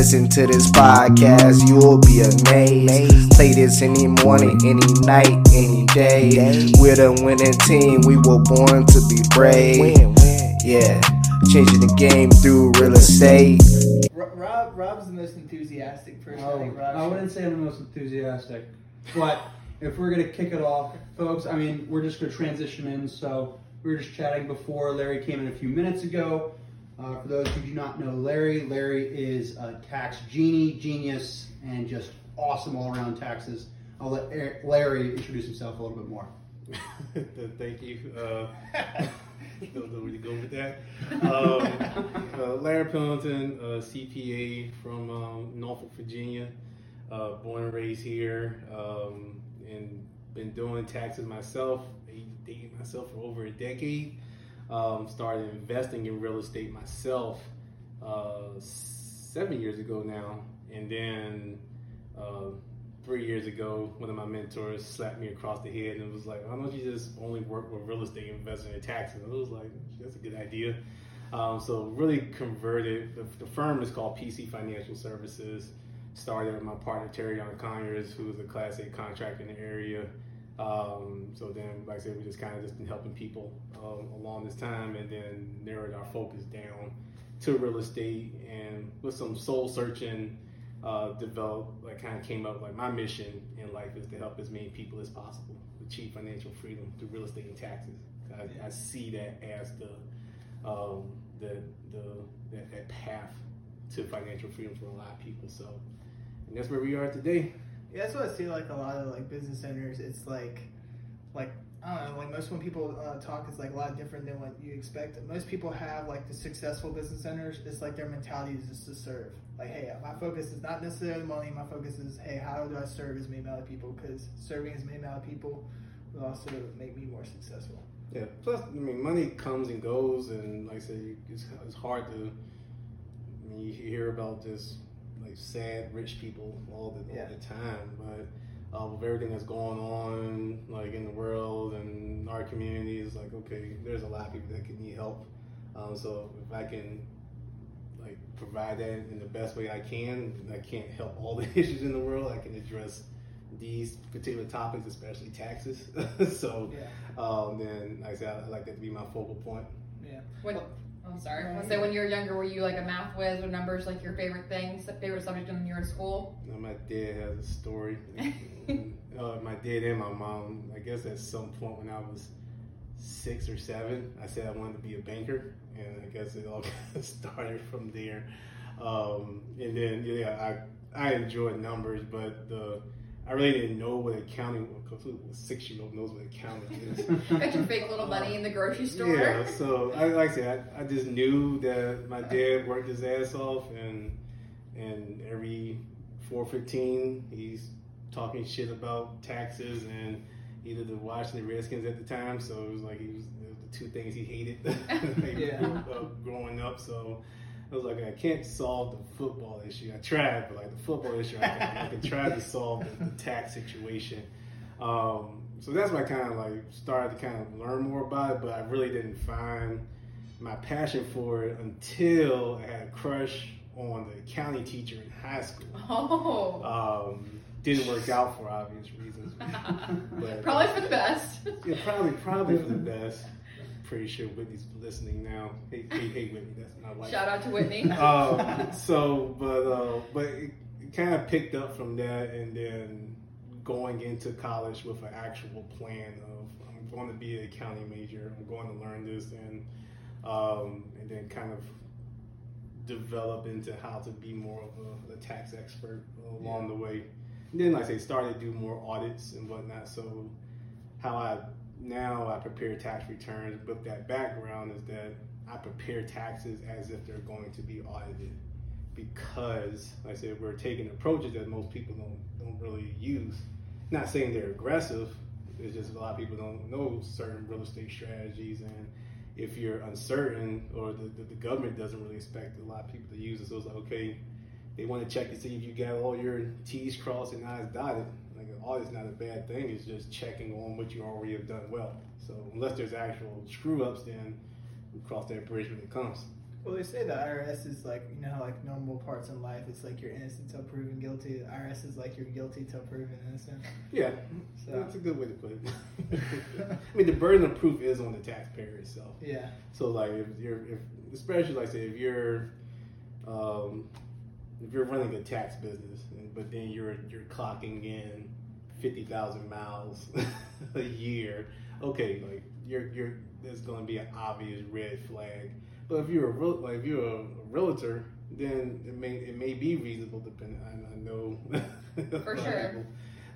listen to this podcast, you will be amazed. Play this any morning, any night, any day. We're the winning team, we were born to be brave. Yeah, changing the game through real estate. Rob, Rob's the most enthusiastic person. I, Oh, think Rob I wouldn't say I'm the most enthusiastic, but if we're gonna kick it off, folks, I mean, we're just gonna transition in. So we were just chatting before Larry came in a few minutes ago. Uh, for those who do not know Larry, Larry is a tax genie, genius, and just awesome all around taxes. I'll let Larry introduce himself a little bit more. Thank you. Uh, don't know where to go with that. Um, uh, Larry Pillington, uh, CPA from um, Norfolk, Virginia. Uh, born and raised here, um, and been doing taxes myself. Dating myself for over a decade. Um, started investing in real estate myself uh, seven years ago now, and then. Uh, three years ago, one of my mentors slapped me across the head and was like, "Why don't you just only work with real estate investing in taxes?" And I was like, "That's a good idea." Um, so really converted. The, the, firm is called PC Financial Services. Started with my partner Terry on Conyers, who is a Class A contractor in the area. Um, so then, like I said, we just kind of just been helping people um, along this time, and then narrowed our focus down to real estate and with some soul searching uh, developed, like kind of came up, like my mission in life is to help as many people as possible achieve financial freedom through real estate and taxes. I, I see that as the, um, the, the, that, that path to financial freedom for a lot of people. So, and that's where we are today. Yeah, that's what I see. Like a lot of like business owners, it's like, like I don't know. Like most when people uh, talk, it's like a lot different than what you expect. Most people have like the successful business owners. It's like their mentality is just to serve. Like, hey, my focus is not necessarily money. My focus is, hey, how do I serve as many amount of people? Because serving as many amount of people will also make me more successful. Yeah. Plus, I mean, money comes and goes, and like I said, it's, it's hard to. I mean, you hear about just like sad rich people all the Yeah. all the time, but uh, with everything that's going on, like in the world and our community, it's like okay, there's a lot of people that can need help. Um, so if I can like provide that in the best way I can, I can't help all the issues in the world. I can address these particular topics, especially taxes. so Yeah, um, then like I said, I like that to be my focal point. yeah. When, I'm sorry. I say when you were younger, were you like a math whiz or numbers like your favorite thing, favorite subject when you were in your school? You know, my dad has a story. uh, my dad and my mom, I guess at some point when I was six or seven, I said I wanted to be a banker, and I guess it all started from there. Um, and then yeah, I I enjoyed numbers, but the I really didn't know what accounting was. because A six year old knows what accounting is. Got your fake little money in the grocery store. Yeah, so I like I said, I, I just knew that my dad worked his ass off, and and every four fifteen he's talking shit about taxes and either the Washington Redskins at the time. So it was like he was was the two things he hated like, Yeah. uh, growing up. So I was like, I can't solve the football issue. I tried, but like the football issue, I can, I can try to solve the, the tax situation. Um, so that's why I kind of like started to kind of learn more about it, but I really didn't find my passion for it until I had a crush on the county teacher in high school. Oh. Um, didn't work out for obvious reasons. But, Probably for the best. yeah, probably probably for the best. Pretty sure Whitney's listening now. Hey, hey, hey Whitney, that's my wife. Shout out to Whitney. um, so, but uh, but it, it kind of picked up from that, and then going into college with an actual plan of I'm going to be an accounting major. I'm going to learn this, and um, and then kind of develop into how to be more of a, a tax expert along the way. And then, like I say, started to do more audits and whatnot. So, how I now I prepare tax returns with that background is that I prepare taxes as if they're going to be audited because, like I said, we're taking approaches that most people don't don't really use. Not saying they're aggressive. It's just a lot of people don't know certain real estate strategies, and if you're uncertain or the, the, the government doesn't really expect a lot of people to use it, so it's like okay, they want to check to see if you got all your T's crossed and I's dotted. Like audit's not a bad thing. It's just checking on what you already have done well. So unless there's actual screw ups, then we cross that bridge when it comes. Well, they say the IRS is like you know like normal parts in life, it's like you're innocent till proven guilty. The IRS is like you're guilty till proven innocent. Yeah, So that's a good way to put it. I mean, the burden of proof is on the taxpayer itself. yeah, So like if you're if especially like say if you're um, if you're running a tax business but then you're you're clocking in fifty thousand miles a year, okay, like you're you're there's going to be an obvious red flag. But if you're a real, like if you're a, realtor, then it may it may be reasonable. Depending, I, I know For sure.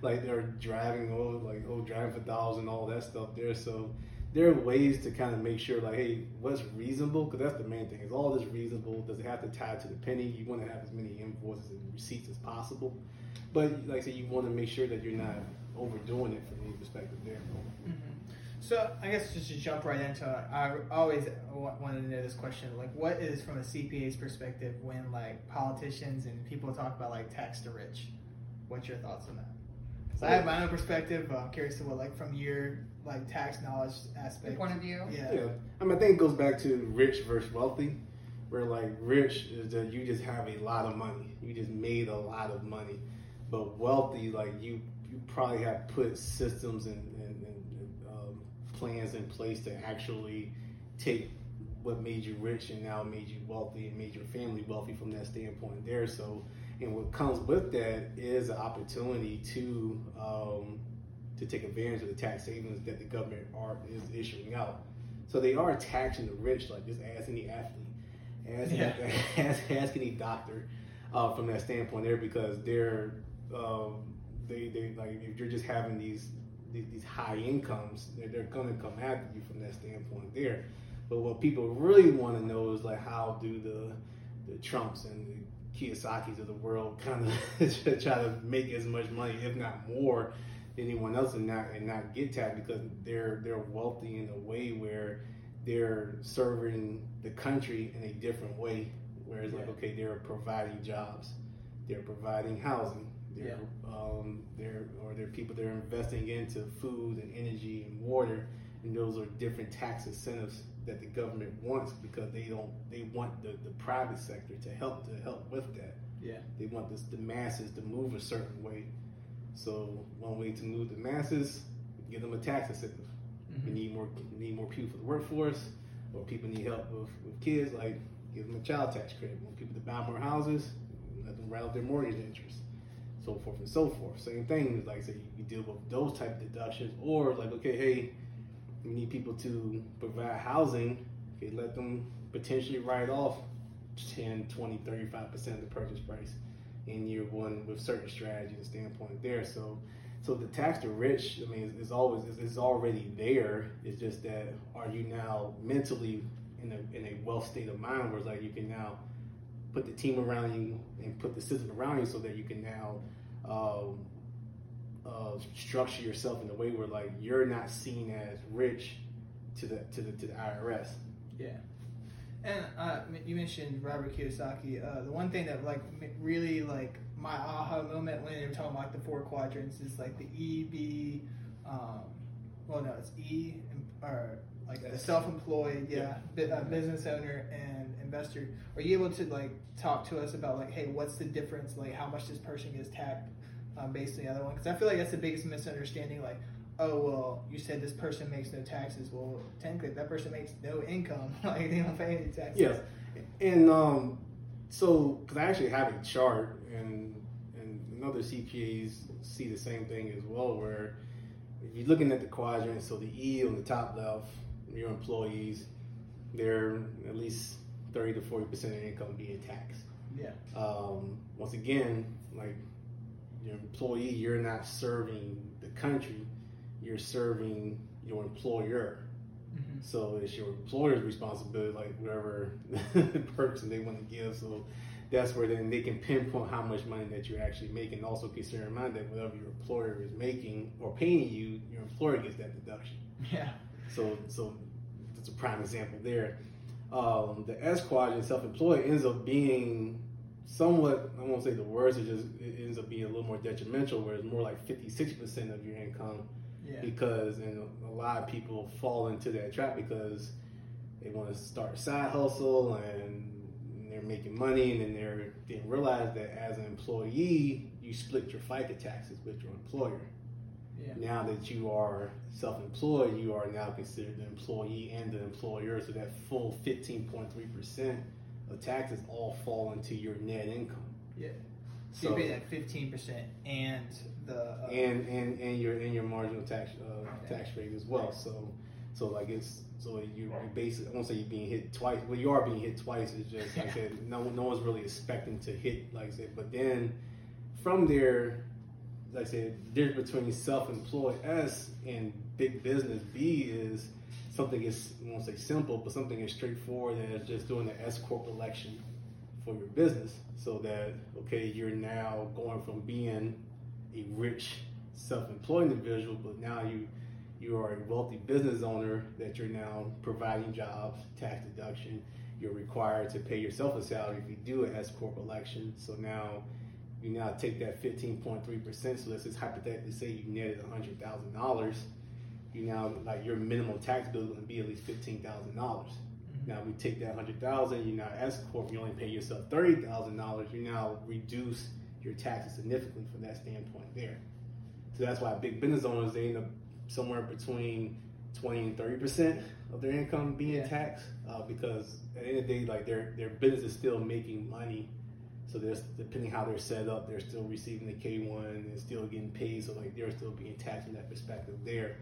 like they're driving oh like oh driving for dollars and all that stuff there. So there are ways to kind of make sure like hey what's reasonable because that's the main thing is all this reasonable does it have to tie to the penny you want to have as many invoices and receipts as possible but like I said you want to make sure that you're not overdoing it from any perspective there mm-hmm. So I guess just to jump right into it, I always wanted to know this question: like, what is from a CPA's perspective when like politicians and people talk about like tax the rich? What's your thoughts on that? So I have my own perspective. But I'm curious to what like from your like tax knowledge Your aspect. point of view. Yeah. Yeah, I mean, I think it goes back to rich versus wealthy, where like rich is that you just have a lot of money, you just made a lot of money, but wealthy, like you, you probably have put systems and, and, and um, plans in place to actually take what made you rich and now made you wealthy and made your family wealthy from that standpoint there. So, and what comes with that is an opportunity to um, to take advantage of the tax savings that the government are is issuing out. So they are taxing the rich, like just ask any athlete, ask, Yeah. any, ask, ask any doctor uh, from that standpoint there because they're um, they they like if you're just having these these, these high incomes, they're, they're going to come after you from that standpoint there. But what people really want to know is like how do the the Trumps and the Kiyosaki's of the world kind of try to make as much money, if not more, than anyone else, and not and not get taxed because they're they're wealthy in a way where they're serving the country in a different way. Whereas like okay, they're providing jobs, they're providing housing, they're um, they're or they're people that are investing into food and energy and water, and those are different tax incentives that the government wants because they don't they want the, the private sector to help to help with that. Yeah. They want this, the masses to move a certain way. So one way to move the masses, give them a tax incentive. We need more we need more people for the workforce, or people need help with, with kids, like give them a child tax credit. Want people to buy more houses, let them route their mortgage interest, so forth and so forth. Same thing, like said, you deal with those type of deductions, or like okay, hey, we need people to provide housing. Okay, let them potentially write off 10, 20, 35 percent of the purchase price in year one with certain strategy and standpoint there. So, so the tax to rich, I mean, is, always is already there. It's just that are you now mentally in a in a wealth state of mind where it's like you can now put the team around you and put the system around you so that you can now um, uh, structure yourself in a way where like you're not seen as rich to the to the to the IRS. Yeah. And uh, you mentioned Robert Kiyosaki. Uh, the one thing that like really like my aha moment when they were talking about the four quadrants is like the E B, um, well no it's E or like a self-employed yeah, bu- uh, business owner and investor. Are you able to like talk to us about like hey what's the difference? Like how much this person gets taxed um, based on the other one? Because I feel like that's the biggest misunderstanding like oh well you said this person makes no taxes. Well technically that person makes no income. Like they don't pay any taxes. Yes, and um, so because I actually have a chart, and and other CPAs see the same thing as well, where if you're looking at the quadrant, so the E on the top left, your employees, they're at least thirty to forty percent of income being taxed. yeah um, once again, like your employee, you're not serving the country, you're serving your employer. Mhm. So it's your employer's responsibility, like whatever perks they want to give. So that's where then they can pinpoint how much money that you're actually making. Also consider in mind that whatever your employer is making or paying you, your employer gets that deduction. yeah So so that's a prime example there. Um, the S quadrant, self-employed, ends up being somewhat, I won't say the worst, it just it ends up being a little more detrimental, where it's more like 50, 60% of your income yeah because and a lot of people fall into that trap because they want to start a side hustle and they're making money, and then they're they realize that as an employee, you split your FICA taxes with your employer. Yeah. Now that you are self-employed, you are now considered the employee and the employer, so that full 15.3% of taxes all fall into your net income. Yeah. So, So- you pay that fifteen percent and the uh, and and and your and your marginal tax uh, tax rate as well. So so like it's so you you basically I won't say you're being hit twice. Well, you are being hit twice. It's just like said, no no one's really expecting to hit like I said. But then from there, like I said, the difference between self-employed S and big business B is something is I won't say simple, but something is straightforward as just doing the S corp election for your business, so that okay, you're now going from being a rich self-employed individual, but now you you are a wealthy business owner that you're now providing jobs, tax deduction. You're required to pay yourself a salary if you do an S corp election. So now you now take that 15.3%. So let's just hypothetically say you netted $100,000. You now like your minimum tax bill is going to be at least $15,000. Now we take that 100,000. You now S corp. You only pay yourself $30,000. You now reduce your taxes significantly from that standpoint there. So that's why big business owners they end up somewhere between 20 and 30 percent of their income being Yeah. taxed uh, because at the end of the day, like their their business is still making money. So there's depending how they're set up, they're still receiving the K one and still getting paid. So like they're still being taxed from that perspective there.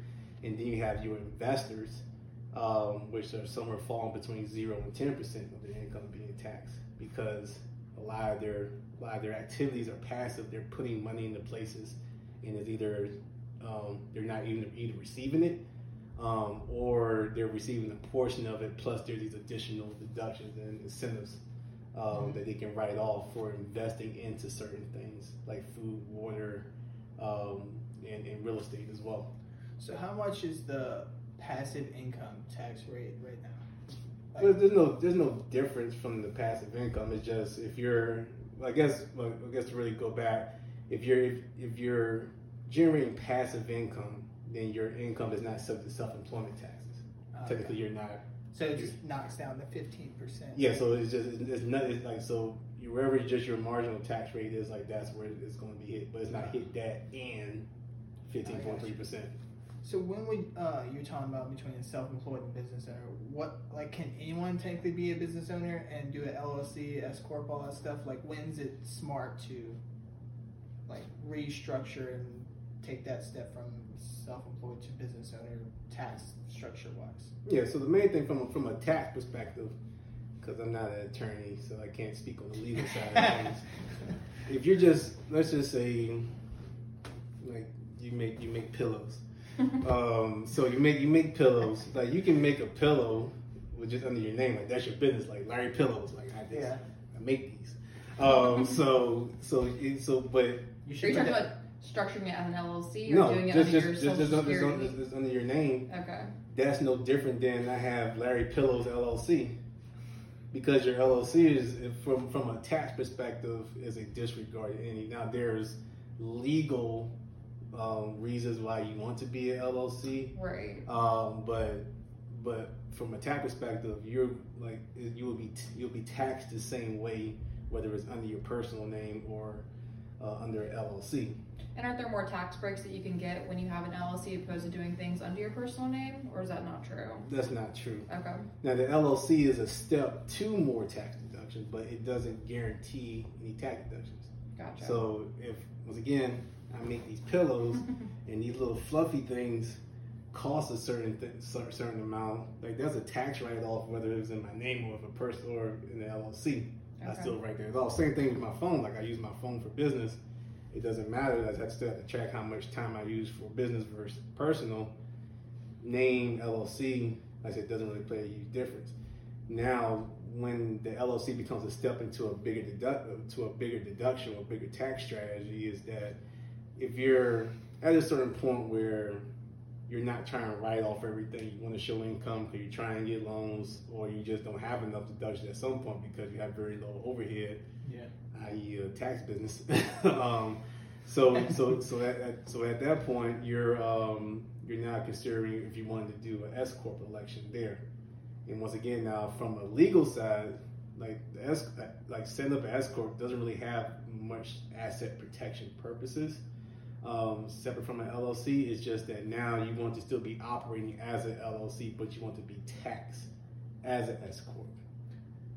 And then you have your investors, um, which are somewhere falling between zero and ten percent of their income being taxed because a lot of their a lot of their activities are passive. They're putting money into places, and it's either um, they're not even either receiving it, um, or they're receiving a portion of it. Plus, there's these additional deductions and incentives um, that they can write off for investing into certain things like food, water, um, and, and real estate as well. So how much is the passive income tax rate right now? Well, there's no there's no difference from the passive income. It's just if you're, I guess, I guess to really go back, if you're if, if you're generating passive income, then your income is not subject to self-employment taxes. Okay. Technically, you're not. So it just knocks down the fifteen percent. Yeah, so it's just it's not it's like so you- wherever just your marginal tax rate is, like that's where it's going to be hit, but it's not hit that and fifteen point three percent. So when we uh, you're talking about between a self-employed and business owner, what like can anyone technically be a business owner and do an LLC, S corp, all that stuff? Like when's it smart to like restructure and take that step from self-employed to business owner tax structure wise? Yeah, so the main thing from a, from a tax perspective, because I'm not an attorney, so I can't speak on the legal side of things. If you're just let's just say, like you make you make pillows, um, so you make you make pillows. Like you can make a pillow with just under your name, like that's your business, like Larry Pillows. Like I just Yeah. I make these. Um, so so it, so but You Are you talking about structuring it as an LLC or no, doing it just under just your just, just, just, under- just under your name. okay. That's no different than I have Larry Pillows LLC. Because your LLC is, from from a tax perspective, is a disregarded entity. Now there's legal um, reasons why you want to be an LLC, Right. um, but but from a tax perspective, you're like you will be you'll be taxed the same way whether it's under your personal name or uh, under an LLC. And aren't there more tax breaks that you can get when you have an LLC opposed to doing things under your personal name, or is that not true? That's not true. Okay. Now the LLC is a step to more tax deductions, but it doesn't guarantee any tax deductions. Gotcha. So if once again I make these pillows and these little fluffy things cost a certain th- certain amount, like that's a tax write off whether it was in my name or if a person or in the LLC. I still write that off. Same thing with my phone. Like I use my phone for business. It doesn't matter. That I have to track how much time I use for business versus personal. Name LLC, like I said, doesn't really play a huge difference. Now, when the LLC becomes a step into a bigger deduct uh, to a bigger deduction or bigger tax strategy, is that if you're at a certain point where you're not trying to write off everything, you want to show income because you're trying to get loans, or you just don't have enough deduction at some point because you have very low overhead, Yeah. i.e., a tax business. um, so, so, so at, at so at that point, you're um, you're now considering if you wanted to do an S corp election there. And once again, now from a legal side, like the S, like setting up an S corp doesn't really have much asset protection purposes. Um, separate from an LLC, it's just that now you want to still be operating as an LLC, but you want to be taxed as an S corp.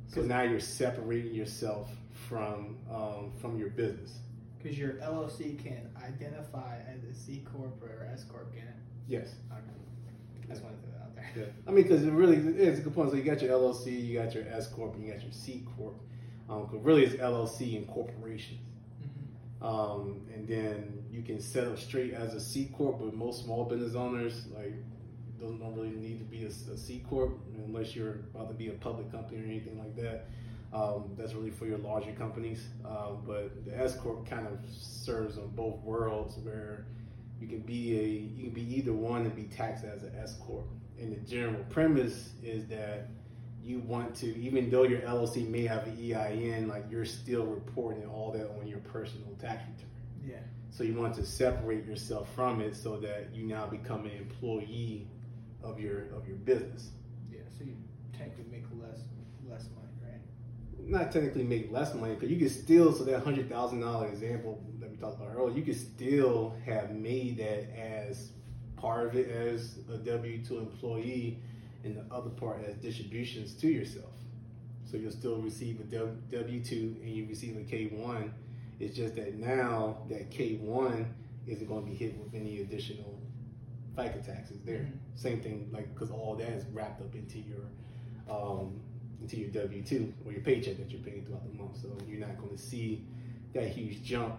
So now you're separating yourself from um, from your business. Because your LLC can identify as a C corp or S corp, can it? Yes. Okay. I just wanted to throw that out there. Yeah. I mean, because it really is a good point. So you got your LLC, you got your S corp, and you got your C corp. Um, really, it's LLC and corporation. Mm-hmm. Um, and then you can set up straight as a C corp, but most small business owners like don't, don't really need to be a, a C corp unless you're about to be a public company or anything like that. Um, that's really for your larger companies. Um, but the S corp kind of serves on both worlds, where you can be a you can be either one and be taxed as an S corp. And the general premise is that you want to, even though your LLC may have an EIN, like you're still reporting all that on your personal tax return. Yeah. So you want to separate yourself from it so that you now become an employee of your of your business. Yeah. So you technically make less less money? Not technically make less money because you could still so that hundred thousand dollar example that we talked about earlier, you could still have made that as part of it as a W two employee, and the other part as distributions to yourself. So you'll still receive a W two and you receive a K one. It's just that now that K one isn't going to be hit with any additional FICA taxes there. Mhm. Same thing, like because all that is wrapped up into your um, into your W two or your paycheck that you're paying throughout the month. So you're not going to see that huge jump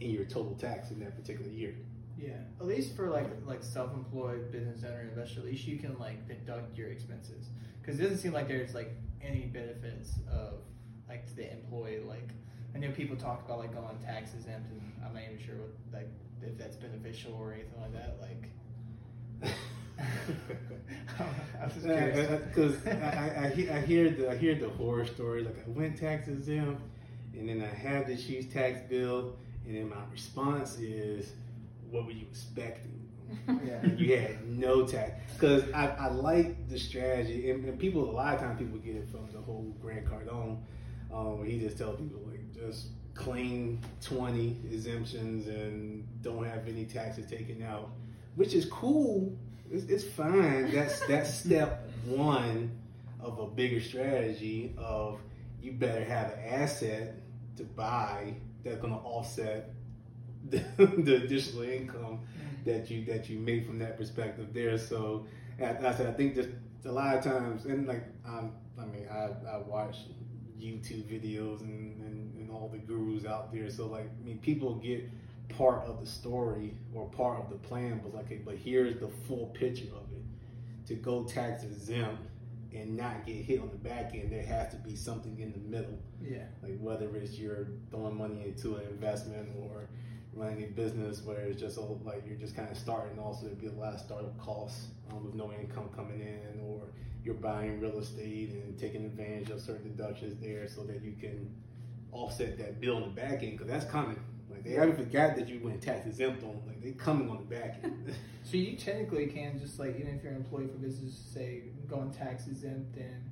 in your total tax in that particular year. Yeah. At least for like like self-employed business owner investor, at least you can like deduct your expenses because it doesn't seem like there's like any benefits of like to the employee. Like I know people talk about like going tax exempt, and I'm not even sure what like if that's beneficial or anything like that. Like. I was just curious. Because I, I, I, I hear the I hear the horror story. Like I went tax exempt, and then I have this huge tax bill, and then my response is, "What were you expecting?" Yeah. you had no tax because I, I like the strategy and, and people a lot of times people get it from the whole Grant Cardone um, where he just tells people like just claim 20 exemptions and don't have any taxes taken out which is cool it's, it's fine that's that's step one of a bigger strategy of you better have an asset to buy that's going to offset the, the additional income that you that you make from that perspective there. So, as I said, I think just a lot of times, and like um, I mean, I, I watch YouTube videos and, and, and all the gurus out there. So like, I mean, people get part of the story or part of the plan, but like, but here's the full picture of it. To go tax exempt and not get hit on the back end, there has to be something in the middle Yeah. like whether it's you're throwing money into an investment or running a business where it's just a, like you're just kind of starting also there'd be a lot of startup costs um, with no income coming in or you're buying real estate and taking advantage of certain deductions there so that you can offset that bill in the back end because that's coming like they haven't forgot that you went tax exempt on like they coming on the back end So you technically can just like even if you're an employee for business, say going tax exempt, and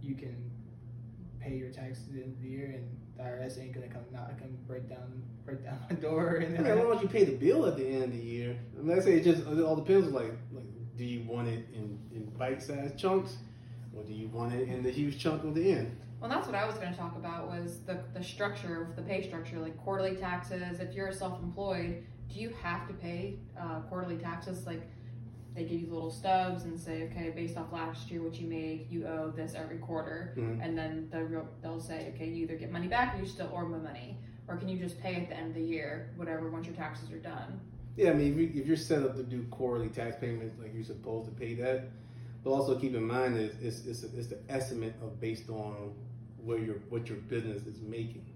you can pay your taxes at the end of the year, and the IRS ain't gonna come not come break down break down my door or I anything. mean, as long as you pay the bill at the end of the year. I mean, I say it just it all depends. Like, like, do you want it in, in bite-sized chunks, or do you want it in the huge chunk at the end? Well, that's what I was going to talk about was the, the structure of the pay structure, like quarterly taxes. If you're self-employed, do you have to pay uh, quarterly taxes? Like they give you little stubs and say, okay, based off last year what you made, you owe this every quarter, Mhm. and then the they'll say, okay, you either get money back or you still owe more money, or can you just pay at the end of the year, whatever, once your taxes are done? Yeah, I mean, if, you, if you're set up to do quarterly tax payments, like you're supposed to pay that. But also keep in mind is it's it's, it's the estimate of based on where your what your business is making.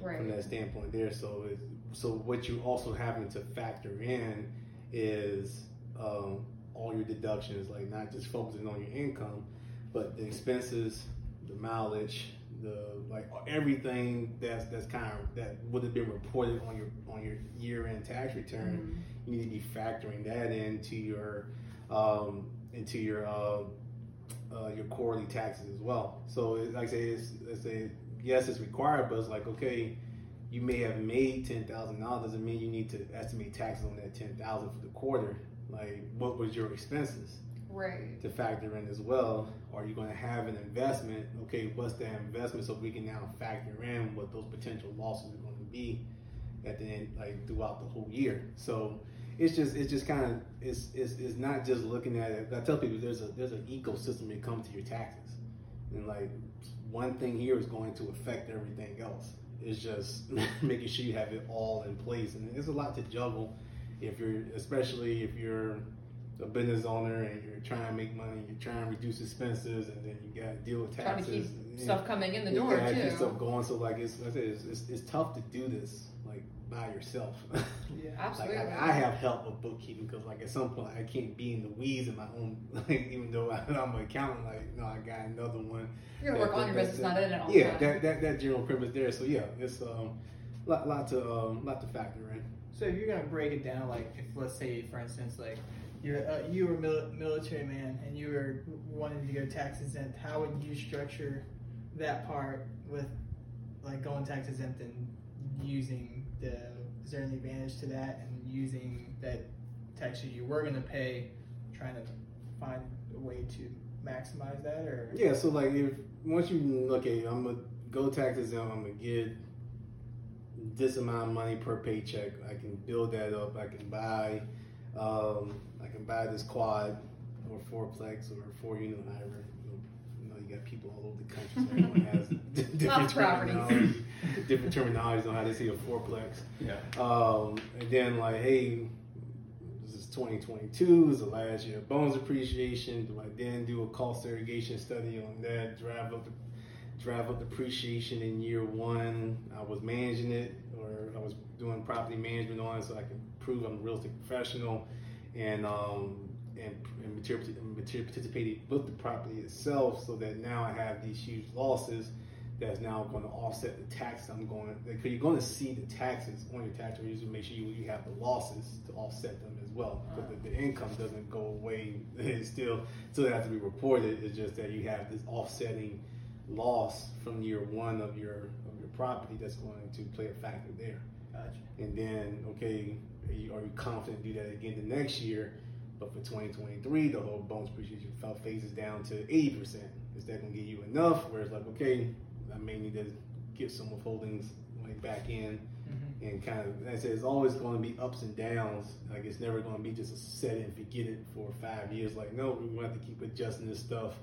Right. from that standpoint there. So it's, so what you also having to factor in is um, all your deductions, like not just focusing on your income, but the expenses, the mileage, the like everything that's that's kind of that would have been reported on your on your year end tax return. Mhm. You need to be factoring that into your um, into your uh, uh, your quarterly taxes as well. So it, like I say, it's, it's a yes, it's required, but it's like okay, you may have made ten thousand dollars. Doesn't mean you need to estimate taxes on that ten thousand for the quarter. Like what was your expenses? Right. to factor in as well. Are you going to have an investment? Okay, what's that investment so we can now factor in what those potential losses are going to be at the end, like throughout the whole year. So it's just it's just kind of it's, it's it's not just looking at it. I tell people there's a there's an ecosystem that comes to your taxes, and like one thing here is going to affect everything else. It's just making sure you have it all in place, and there's a lot to juggle if you're especially if you're a business owner and you're trying to make money, you're trying to reduce expenses, and then you got to deal with Trying to taxes. keep stuff coming in the door too. stuff going. So like it's, like I said, it's, it's it's tough to do this by yourself. Yeah. like Absolutely. I, I have help with bookkeeping because like at some point I can't be in the weeds in my own like even though I, I'm an accountant like no I got another one. You're gonna work that- on your business, that- not in it all Yeah, time. that, that that general premise there. So yeah, it's um lot lot to um lot to factor in. So if you're gonna break it down, like if let's say for instance, like you're uh, you were a mil- military man and you were wanting to go tax exempt, how would you structure that part with like going tax exempt and using the? Is there any advantage to that and using that tax you were gonna pay, trying to find a way to maximize that or? Yeah, so like if once you look at it, I'm gonna go tax exempt, I'm gonna get this amount of money per paycheck. I can build that up. I can buy, um, I can buy this quad or fourplex or four unit, whatever. You know, you got people all over the country, so everyone has different Lots of properties. different terminologies on how they see a fourplex. Yeah. Um, and then like, hey, this is 2022. This is the last year of bonus depreciation. Do I then do a cost segregation study on that? Drive up the drive up depreciation in year one. I was managing it, or I was doing property management on it, so I can prove I'm a real estate professional, and um, and, and material, material participated with the property itself, so that now I have these huge losses that's now going to offset the taxes I'm going because you're going to see the taxes on your tax returns to make sure you, you have the losses to offset them as well because the, the income doesn't go away it's still still has to be reported it's just that you have this offsetting loss from year one of your of your property that's going to play a factor there. Gotcha. and then okay are you, are you confident to do that again the next year but for 2023 the whole bonus depreciation fell phases down to 80% is that going to give you enough where it's like okay i may need to get some withholdings back in Mm-hmm. and kind of, like I said, it's always going to be ups and downs. Like it's never going to be just a set it and forget it for five years. Like no, we're going to have to keep adjusting this stuff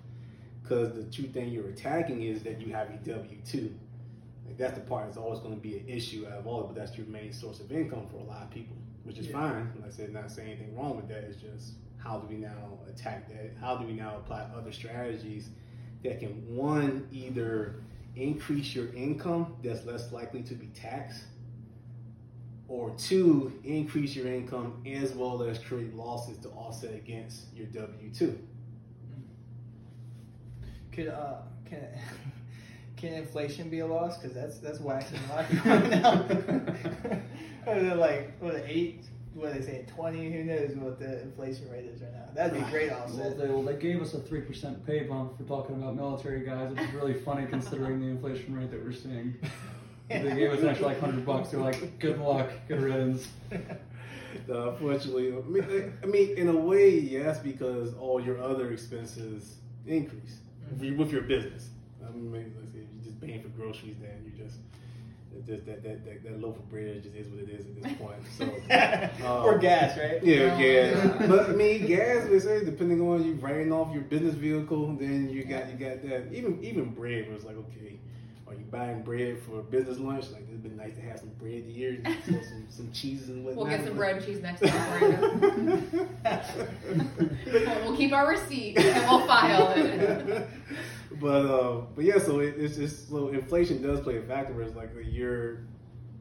because the true thing you're attacking is that you have a W two. Like that's the part that's always going to be an issue out of all, but that's your main source of income for a lot of people, which is Yeah. fine. Like I said, not saying anything wrong with that. It's just how do we now attack that? How do we now apply other strategies that can one either increase your income that's less likely to be taxed or two, increase your income as well as create losses to offset against your W two. Could uh can can inflation be a loss? Because that's that's waxing a lot of people now. what is it like? What eight? What they say? Twenty? Who knows what the inflation rate is right now? That'd be a great Well they, well, they gave us a 3% pay bump for talking about military guys, which is really funny considering the inflation rate that we're seeing. They gave us actually like 100 bucks. They're like, good luck, good riddance. Uh, unfortunately, I mean, I mean, in a way, yes, because all your other expenses increase with your- with your business. I mean, paying for groceries, then you just just that, that, that, that loaf of bread just is what it is at this point. So um, or gas, right? Yeah, gas. yeah. But I mean, gas. We say depending on you writing off your business vehicle, then you got you got that. Even even bread was like, okay, you buying bread for business lunch? Like it'd been nice to have some bread here, throw some some cheeses and whatnot. We'll get some bread and cheese next time for you. We'll, we'll keep our receipt and we'll file it. but uh, but yeah, so it, it's just so inflation does play a factor. Where it's like your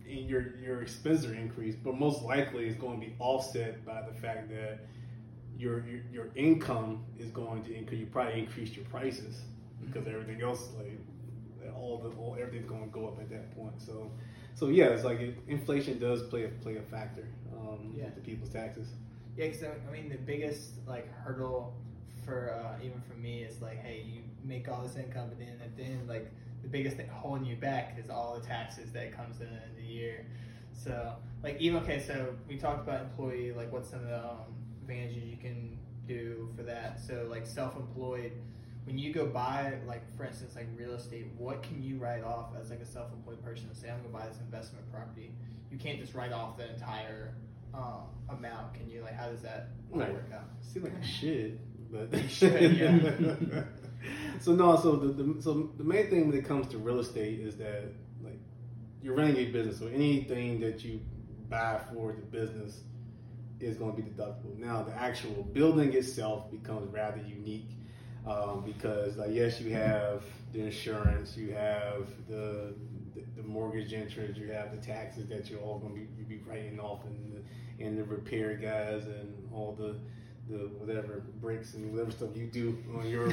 your your expenses are increased, but most likely it's going to be offset by the fact that your your, your income is going to increase. You probably increase your prices because everything else like all the all, everything's going to go up at that point. So so yeah, it's like it, inflation does play a play a factor um, Yeah. to people's taxes. Yeah, because I mean the biggest like hurdle for uh, even for me, is like, hey, you make all this income, but then at the end, like the biggest thing holding you back is all the taxes that comes in at the year. So like even okay, so we talked about employee, like what's some of the um, advantages you can do for that. So like self-employed, when you go buy like for instance like real estate, what can you write off as like a self-employed person? And say I'm gonna buy this investment property. You can't just write off the entire um, amount. Can you like how does that work out? Seem like should, but should, yeah. so no, so the, the so the main thing when it comes to real estate is that like you're running a business, so anything that you buy for the business is going to be deductible. Now the actual building itself becomes rather unique um, because like yes, you have the insurance, you have the the, mortgage interest, you have the taxes that you're all going to be, be writing off, and the, and the repair guys and all the the whatever bricks and whatever stuff you do on your own,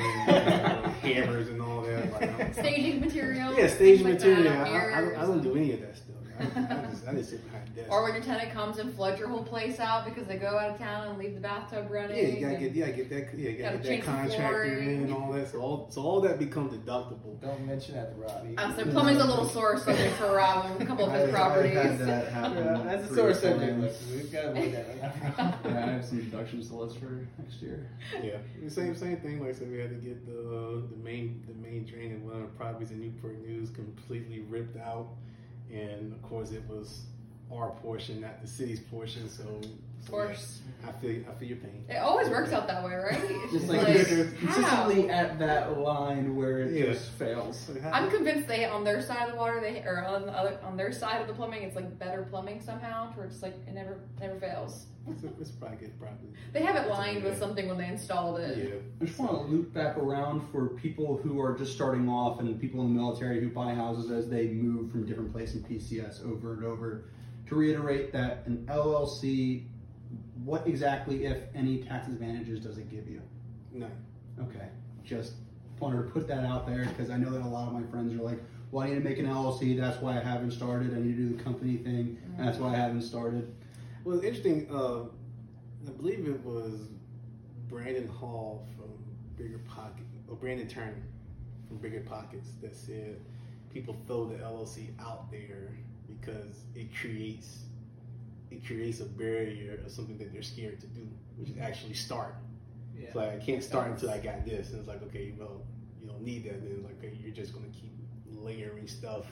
hammers and all that. Like, Staging material. yeah, staging things like material. I, I, don't, I don't do any of that stuff. I, I just I just sit behind desk. Or when your tenant comes and floods your whole place out because they go out of town and leave the bathtub running. yeah, you gotta get yeah, get that yeah, you gotta, Gotta get that change the contractor in flooring. and all that. So all so all that becomes deductible. Don't mention that to Robbie. Uh, so plumbing's a little sore subject for Rob on a couple of his properties. I've had that Yeah, that's a three sore or subject. we've got to avoid that. Yeah, I have some deductions to list for next year. Yeah, the same same thing. Like I said, we had to get the the main the main drain in one of the properties in Newport News completely ripped out, and of course it was our portion, not the city's portion. So, Of so course. I feel I feel your pain. It always works out that way, right? It's Just just like, like, consistently how? at that line where it Yeah. just fails. I'm convinced they on their side of the water, they or on the other on their side of the plumbing, it's like better plumbing somehow, where it's like it never never fails. It's, a, it's probably good, probably. They have it That's lined with something when they installed it. Yeah. I just want to loop back around for people who are just starting off and people in the military who buy houses as they move from different places in PCS over and over. To reiterate that an LLC, what exactly, if any, tax advantages does it give you? No. Okay, just wanted to put that out there because I know that a lot of my friends are like, "Well, I need to make an LLC. That's why I haven't started. I need to do the company thing. and That's why I haven't started." Well, it's interesting. Uh, I believe it was Brandon Hall from Bigger Pocket, or Brandon Turner from Bigger Pockets, that said people throw the LLC out there because it creates it creates a barrier of something that they're scared to do, which is actually start. Yeah. It's like I can't start until I got this, and it's like okay, well, you don't need that. Then it's like okay, you're just gonna keep layering stuff.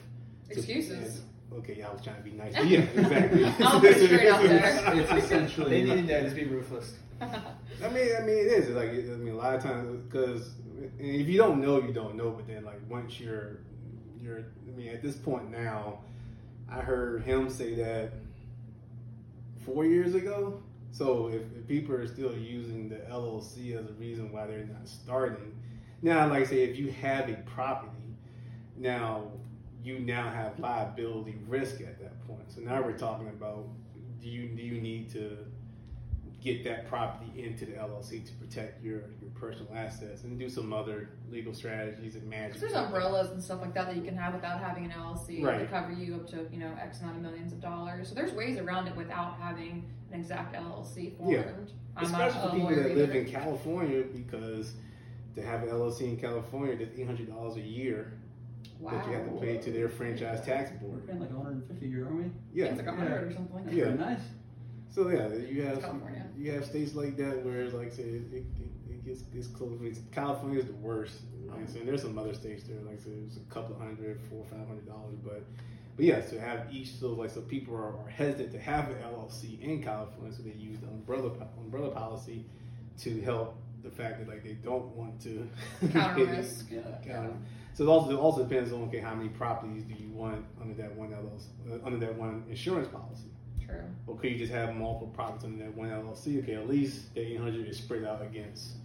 to- Excuses. Okay, yeah, I was trying to be nice. But yeah, exactly. I'll put it straight out there. It's essentially They need to just be ruthless. I mean, I mean, it is It's like I mean, a lot of times because if you don't know, you don't know. But then, like once you're, you're. I mean, at this point now, I heard him say that four years ago. So if, if people are still using the LLC as a reason why they're not starting, now, like I say, if you have a property, now you now have liability risk at that point. So now we're talking about do you do you need to get that property into the LLC to protect your your personal assets and do some other legal strategies and manage. 'Cause there's umbrellas and stuff like that that you can have without having an LLC to cover you up to you know X amount of millions of dollars. So there's ways around it without having an exact LLC formed. Yeah. I'm Especially for people that live in California because to have an LLC in California, that's eight hundred dollars a year Wow. that you have to pay to their franchise tax We're board. paying like 150 a year, aren't we? Yeah. It's like a hundred or something. That's Yeah. pretty nice. So yeah, you have California. you have states like that where, it's like I say, it, it, it gets gets close. California is the worst. Like I said, there's some other states there, like I said, it's a couple of hundred, four, five hundred dollars, but but yeah, to have each so like so people are, are hesitant to have an LLC in California, so they use the umbrella umbrella policy to help the fact that like they don't want to Counter risk. Yeah. Counter. So it also it also depends on okay how many properties do you want under that one LLC uh, under that one insurance policy. True. Or could you just have multiple properties under that one LLC? Okay, at least the 800 is spread out against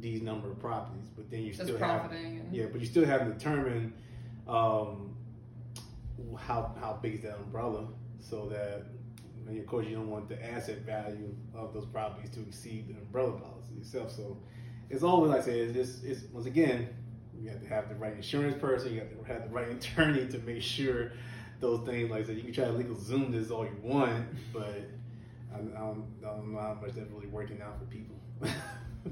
these number of properties, but then you Just still have profiting. Yeah, but you still have to determine um, how how big is that umbrella, so that and of course you don't want the asset value of those properties to exceed the umbrella policy itself. So it's always like I say, it's, it's, it's once again you have to have the right insurance person, you have to have the right attorney to make sure those things. Like I said, you can try to legal zoom this all you want, but I, I, don't, I don't know how much that's really working out for people.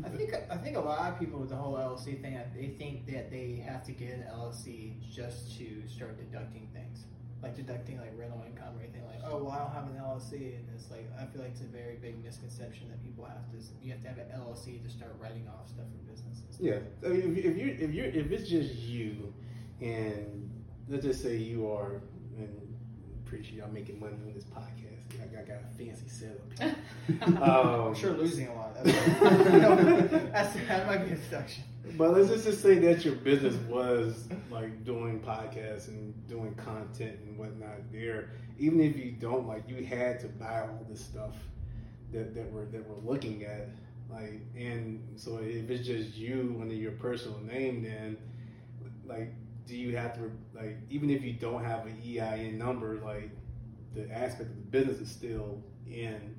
I think I think a lot of people with the whole LLC thing, they think that they have to get an LLC just to start deducting things, like deducting like rental income or anything. Like, oh, well, I don't have an LLC, and it's like I feel like it's a very big misconception that people have to. You have to have an LLC to start writing off stuff for businesses. Yeah, I mean, if, if you if you if it's just you, and let's just say you are, and pretty sure y'all making money on this podcast. I got, got a fancy setup here. um, I'm sure losing a lot. That's, that's that might be a deduction. But let's just, just say that your business was like doing podcasts and doing content and whatnot there. Even if you don't like, you had to buy all this stuff that, that we're that we're looking at. Like, and so if it's just you under your personal name, then like, do you have to like, even if you don't have an EIN number, like, the aspect of the business is still in,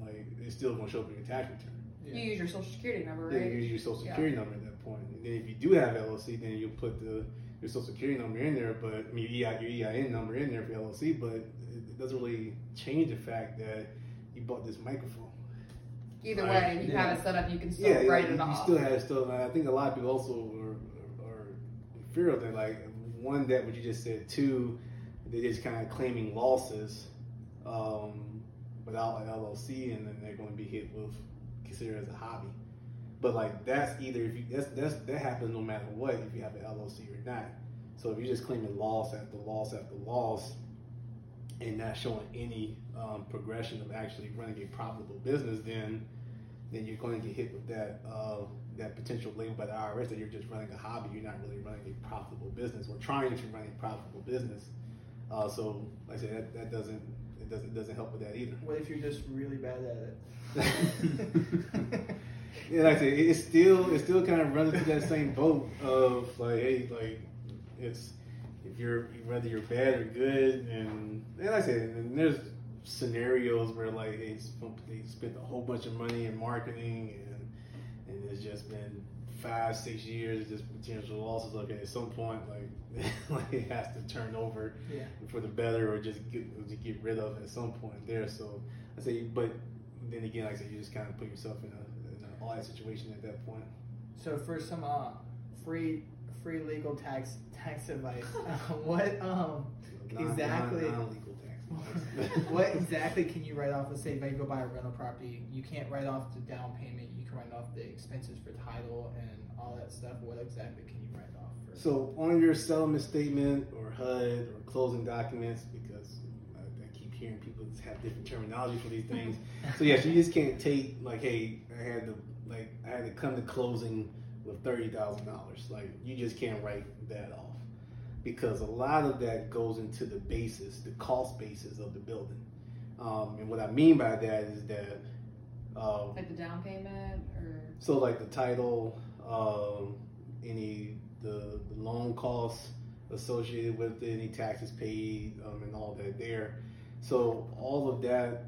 like, it's still going to show up in your tax return. You use your social security number, Yeah, right? you use your social security number at that point. And then if you do have LLC, then you put the your social security number in there, but I mean your, EI, your EIN number in there for LLC, but it, doesn't really change the fact that you bought this microphone. Either Right. way, you Yeah. have it set up, you can still Yeah, write you, it you off. still have still. I think a lot of people also are, are fear of that. Like one, that what you just said. Two, they're just kind of claiming losses um, without an LLC, and then they're going to be hit with considered as a hobby. But like that's either if you that's that's that happens no matter what if you have an LLC or not. So if you're just claiming loss after loss after loss, and not showing any um, progression of actually running a profitable business, then then you're going to get hit with that uh, that potential label by the IRS that you're just running a hobby. You're not really running a profitable business or trying to run a profitable business. Uh, so, like I said, that, that doesn't it doesn't doesn't help with that either. What if you're just really bad at it? Yeah, like I said, it's still it still kind of runs into that same boat of like, hey, like it's if you're whether you're bad or good, and and like I said, and there's scenarios where like hey, they spent a whole bunch of money in marketing, and and it's just been five six years just potential losses. Okay, at some point, like like it has to turn over yeah. for the better or just get or just get rid of at some point there. So I say, but then again, like I said, you just kind of put yourself in a, situation at that point. So for some uh, free free legal tax tax advice, uh, what um Non- Exactly. non- tax. what exactly can you write off? Let's say if I go buy a rental property, you can't write off the down payment. You can write off the expenses for title and all that stuff. What exactly can you write off? For? So on your settlement statement or HUD or closing documents, because I, I keep hearing people have different terminology for these things. so yes, you just can't take like, hey, I had to like I had to come to closing with thirty thousand dollars. Like you just can't write that off because a lot of that goes into the basis, the cost basis of the building. Um, and what I mean by that is that. Um, like the down payment or so like the title, um, any the, the loan costs associated with it, any taxes paid, um, and all that there. So all of that,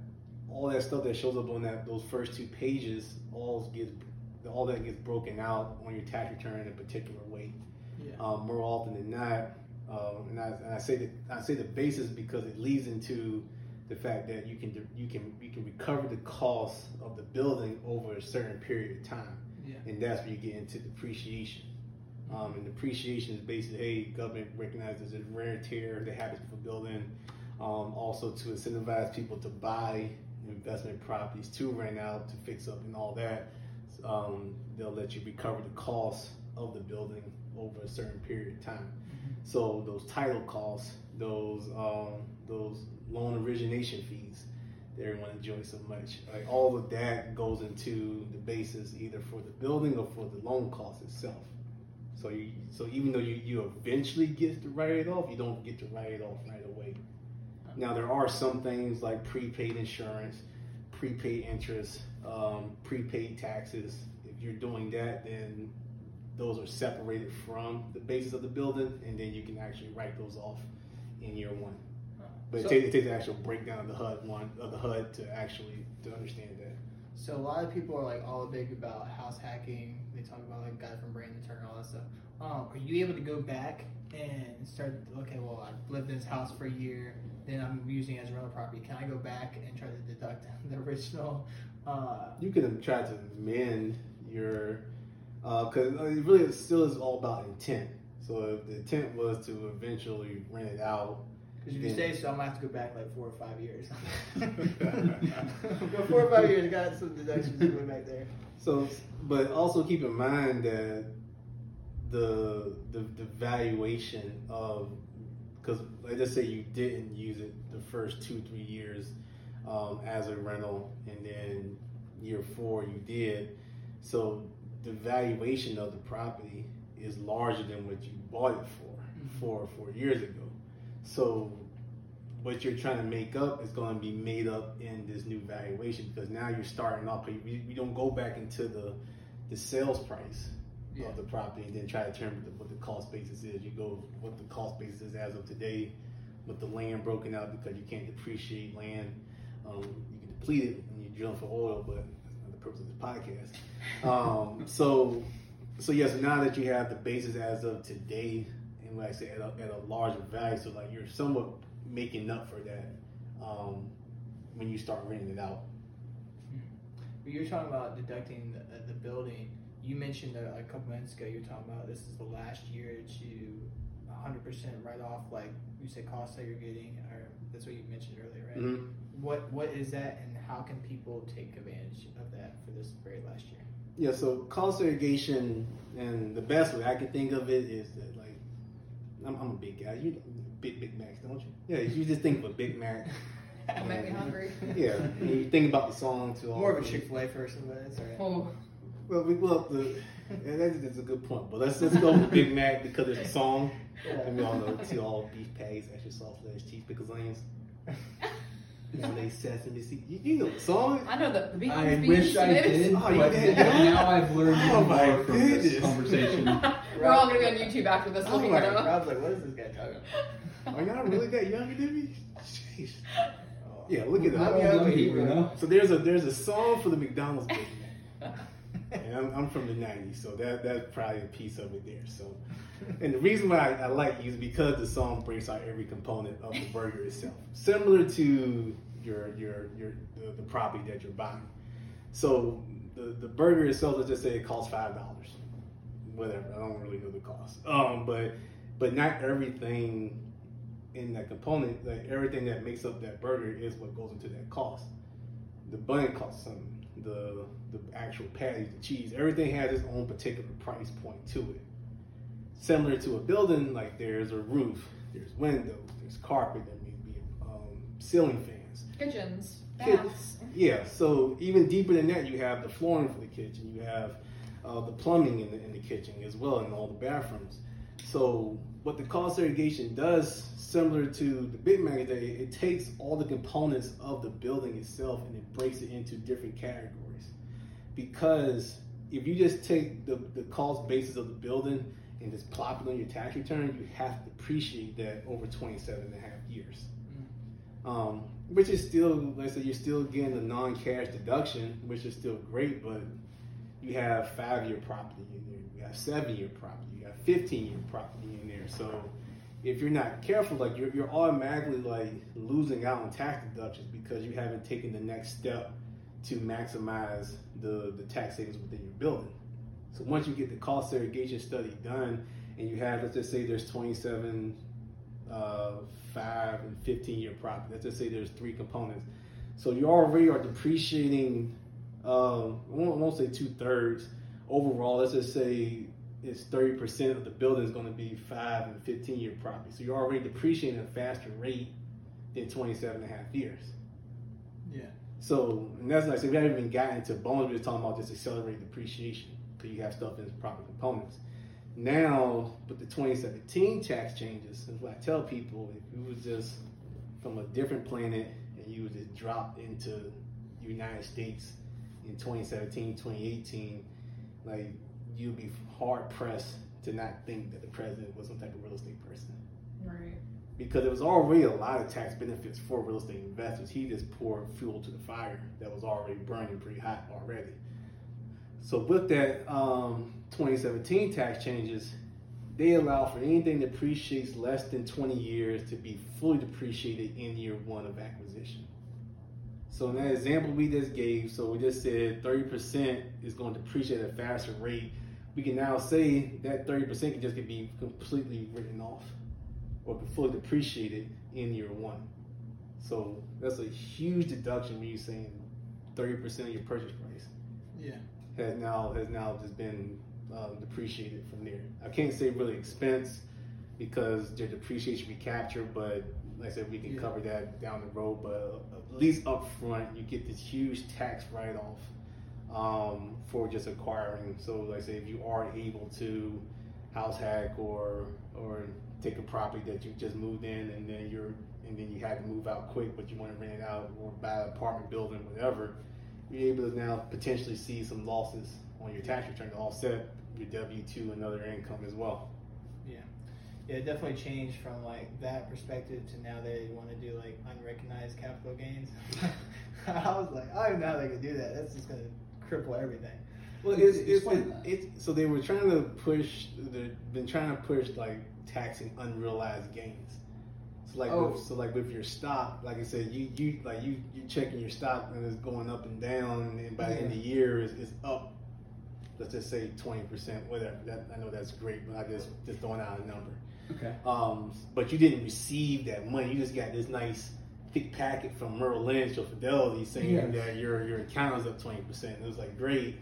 all that stuff that shows up on that those first two pages, all gets all that gets broken out on your tax return in a particular way. Yeah. Um, more often than not, um, and, I, and I say that I say the basis because it leads into the fact that you can you can you can recover the cost of the building over a certain period of time, Yeah. and that's where you get into depreciation. Um, and depreciation is basically, hey, government recognizes there's wear and tear that happens with a building. Um, also to incentivize people to buy investment properties to rent out, to fix up, and all that. Um, they'll let you recover the cost of the building over a certain period of time. So those title costs, those um, those loan origination fees that everyone enjoys so much, like all of that goes into the basis either for the building or for the loan cost itself. So you so even though you, you eventually get to write it off, you don't get to write it off right away. Now there are some things like prepaid insurance, prepaid interest, um, prepaid taxes. If you're doing that, then those are separated from the basis of the building, and then you can actually write those off in year one. But So- it, takes, it takes an actual breakdown of the HUD one of the HUD to actually to understand that. So a lot of people are like all big about house hacking. They talk about like guy from Brandon Turner, and all that stuff. Um, are you able to go back and start? Okay, well, I've lived in this house for a year. Then I'm using it as a rental property. Can I go back and try to deduct the original? Uh, You can try to amend You're because it really it still is all about intent. So if the intent was to eventually rent it out, Because if you say so, I'm gonna have to go back like four or five years. go four or five years, got some deductions way back there. So, but also keep in mind that the the, the valuation of because let's say you didn't use it the first two three years um, as a rental, and then year four you did. So the valuation of the property is larger than what you bought it for four or four years ago. So what you're trying to make up is going to be made up in this new valuation because now you're starting off. We, we don't go back into the the sales price Yeah. of the property and then try to determine what the cost basis is. You go what the cost basis is as of today, with the land broken out because you can't depreciate land. Um, you can deplete it when you drill for oil, but that's not the purpose of this podcast. Um, so, so yes, now that you have the basis as of today, and like I said, at a, at a larger value, so like you're somewhat making up for that um, when you start renting it out. But you're talking about deducting the, the building. You mentioned uh, a couple minutes ago. You're talking about this is the last year to 100% write off, like you said, costs that you're getting, or that's what you mentioned earlier, right? Mhm. What What is that, and how can people take advantage of that for this very last year? Yeah, so cost segregation, and the best way I can think of it is that like I'm, I'm a big guy. You big Big Macs, don't you? Yeah, you just think of a Big Mac. That made me hungry. Yeah, you think about the song too. More of a Chick Fil A person, but it's alright. Oh, Well, we well the yeah, that's, that's a good point. But let's let's go with Big Mac because it's a song, and we all know to all beef patties, extra sauce, lettuce, cheese, pickles, onions. Nowadays sesame seed. You, you know the song. I know the, the beef I beans, wish I oh, did, Oh, but did? now I've learned Oh, even my more from this conversation. We're all gonna be on YouTube after this Oh my it up. Rob's like, what is this guy talking about? Are y'all really that younger than me? Jeez. Oh. Yeah, look at that. all young young people, people, you know? So there's a there's a song for the McDonald's Big Mac. And I'm, I'm from the 90s, so that that's probably a piece of it there. So, and the reason why I, I like you is because the song breaks out every component of the burger itself, similar to your your your the, the property that you're buying. So the the burger itself, let's just say it costs five dollars, whatever. I don't really know the cost, um, but but not everything in that component, like everything that makes up that burger, is what goes into that cost. The bun costs something. The the actual patties, the cheese, everything has its own particular price point to it. Similar to a building, like there's a roof, there's windows, there's carpet, there may be um, ceiling fans. Kitchens, Kit- baths. Yeah, so even deeper than that, you have the flooring for the kitchen, you have uh, the plumbing in the, in the kitchen as well, and all the bathrooms. So what the cost segregation does, similar to the Big Mac, it, takes all the components of the building itself and it breaks it into different categories. Because if you just take the, the cost basis of the building and just plop it on your tax return, you have to depreciate that over 27 and a half years. Um, which is still, let's say you're still getting the non-cash deduction, which is still great, but you have five-year property in there, you have seven-year property, you have 15-year property in there. So if you're not careful, like you're, you're automatically like losing out on tax deductions because you haven't taken the next step to maximize the, the tax savings within your building. So once you get the cost segregation study done, and you have, let's just say there's 27 uh, five and 15 year property. Let's just say there's three components. So you already are depreciating, um, I won't, I won't say two thirds. Overall, let's just say it's 30% of the building is going to be five and 15 year property. So you're already depreciating at a faster rate than 27 and a half years. Yeah. So, and that's like, so we haven't even gotten into bonus, we're just talking about just accelerated depreciation because you have stuff in proper components. Now, with the 2017 tax changes, is what I tell people, if you was just from a different planet and you was just dropped into the United States in 2017, 2018, like you'd be hard pressed to not think that the president was some type of real estate person Right. because there was already a lot of tax benefits for real estate investors. He just poured fuel to the fire that was already burning pretty hot already. So with that um, 2017 tax changes, they allow for anything that depreciates less than 20 years to be fully depreciated in year one of acquisition. So in that example we just gave, so we just said 30% is going to depreciate at a faster rate. We can now say that 30% can just be completely written off or fully depreciated in year one. So that's a huge deduction when you're saying 30% of your purchase price Yeah. has now has now just been um, depreciated from there. I can't say really expense because their depreciation recapture, but like I said, we can Yeah. cover that down the road. But at least up front, you get this huge tax write off um, for just acquiring. So, like I say, if you are able to house hack or or take a property that you just moved in and then you're and then you had to move out quick, but you want to rent it out or buy an apartment building, whatever, you're able to now potentially see some losses on your tax return to offset your W two and other income as well. Yeah, it definitely changed from like that perspective to now they want to do like unrecognized capital gains. I was like, I don't know how they could do that. That's just gonna cripple everything. Well, it's, it's, that. it's so they were trying to push. They've been trying to push like taxing unrealized gains. So like, Oh. with, so like with your stock, like I said, you you like you you checking your stock and it's going up and down, and by the end of the year it's, it's up. Let's just say twenty percent, whatever. That, I know that's great, but I just just throwing out a number. Okay. Um, but you didn't receive that money. You just got this nice thick packet from Merrill Lynch or Fidelity saying Yeah. that your your account is up twenty percent. It was like great.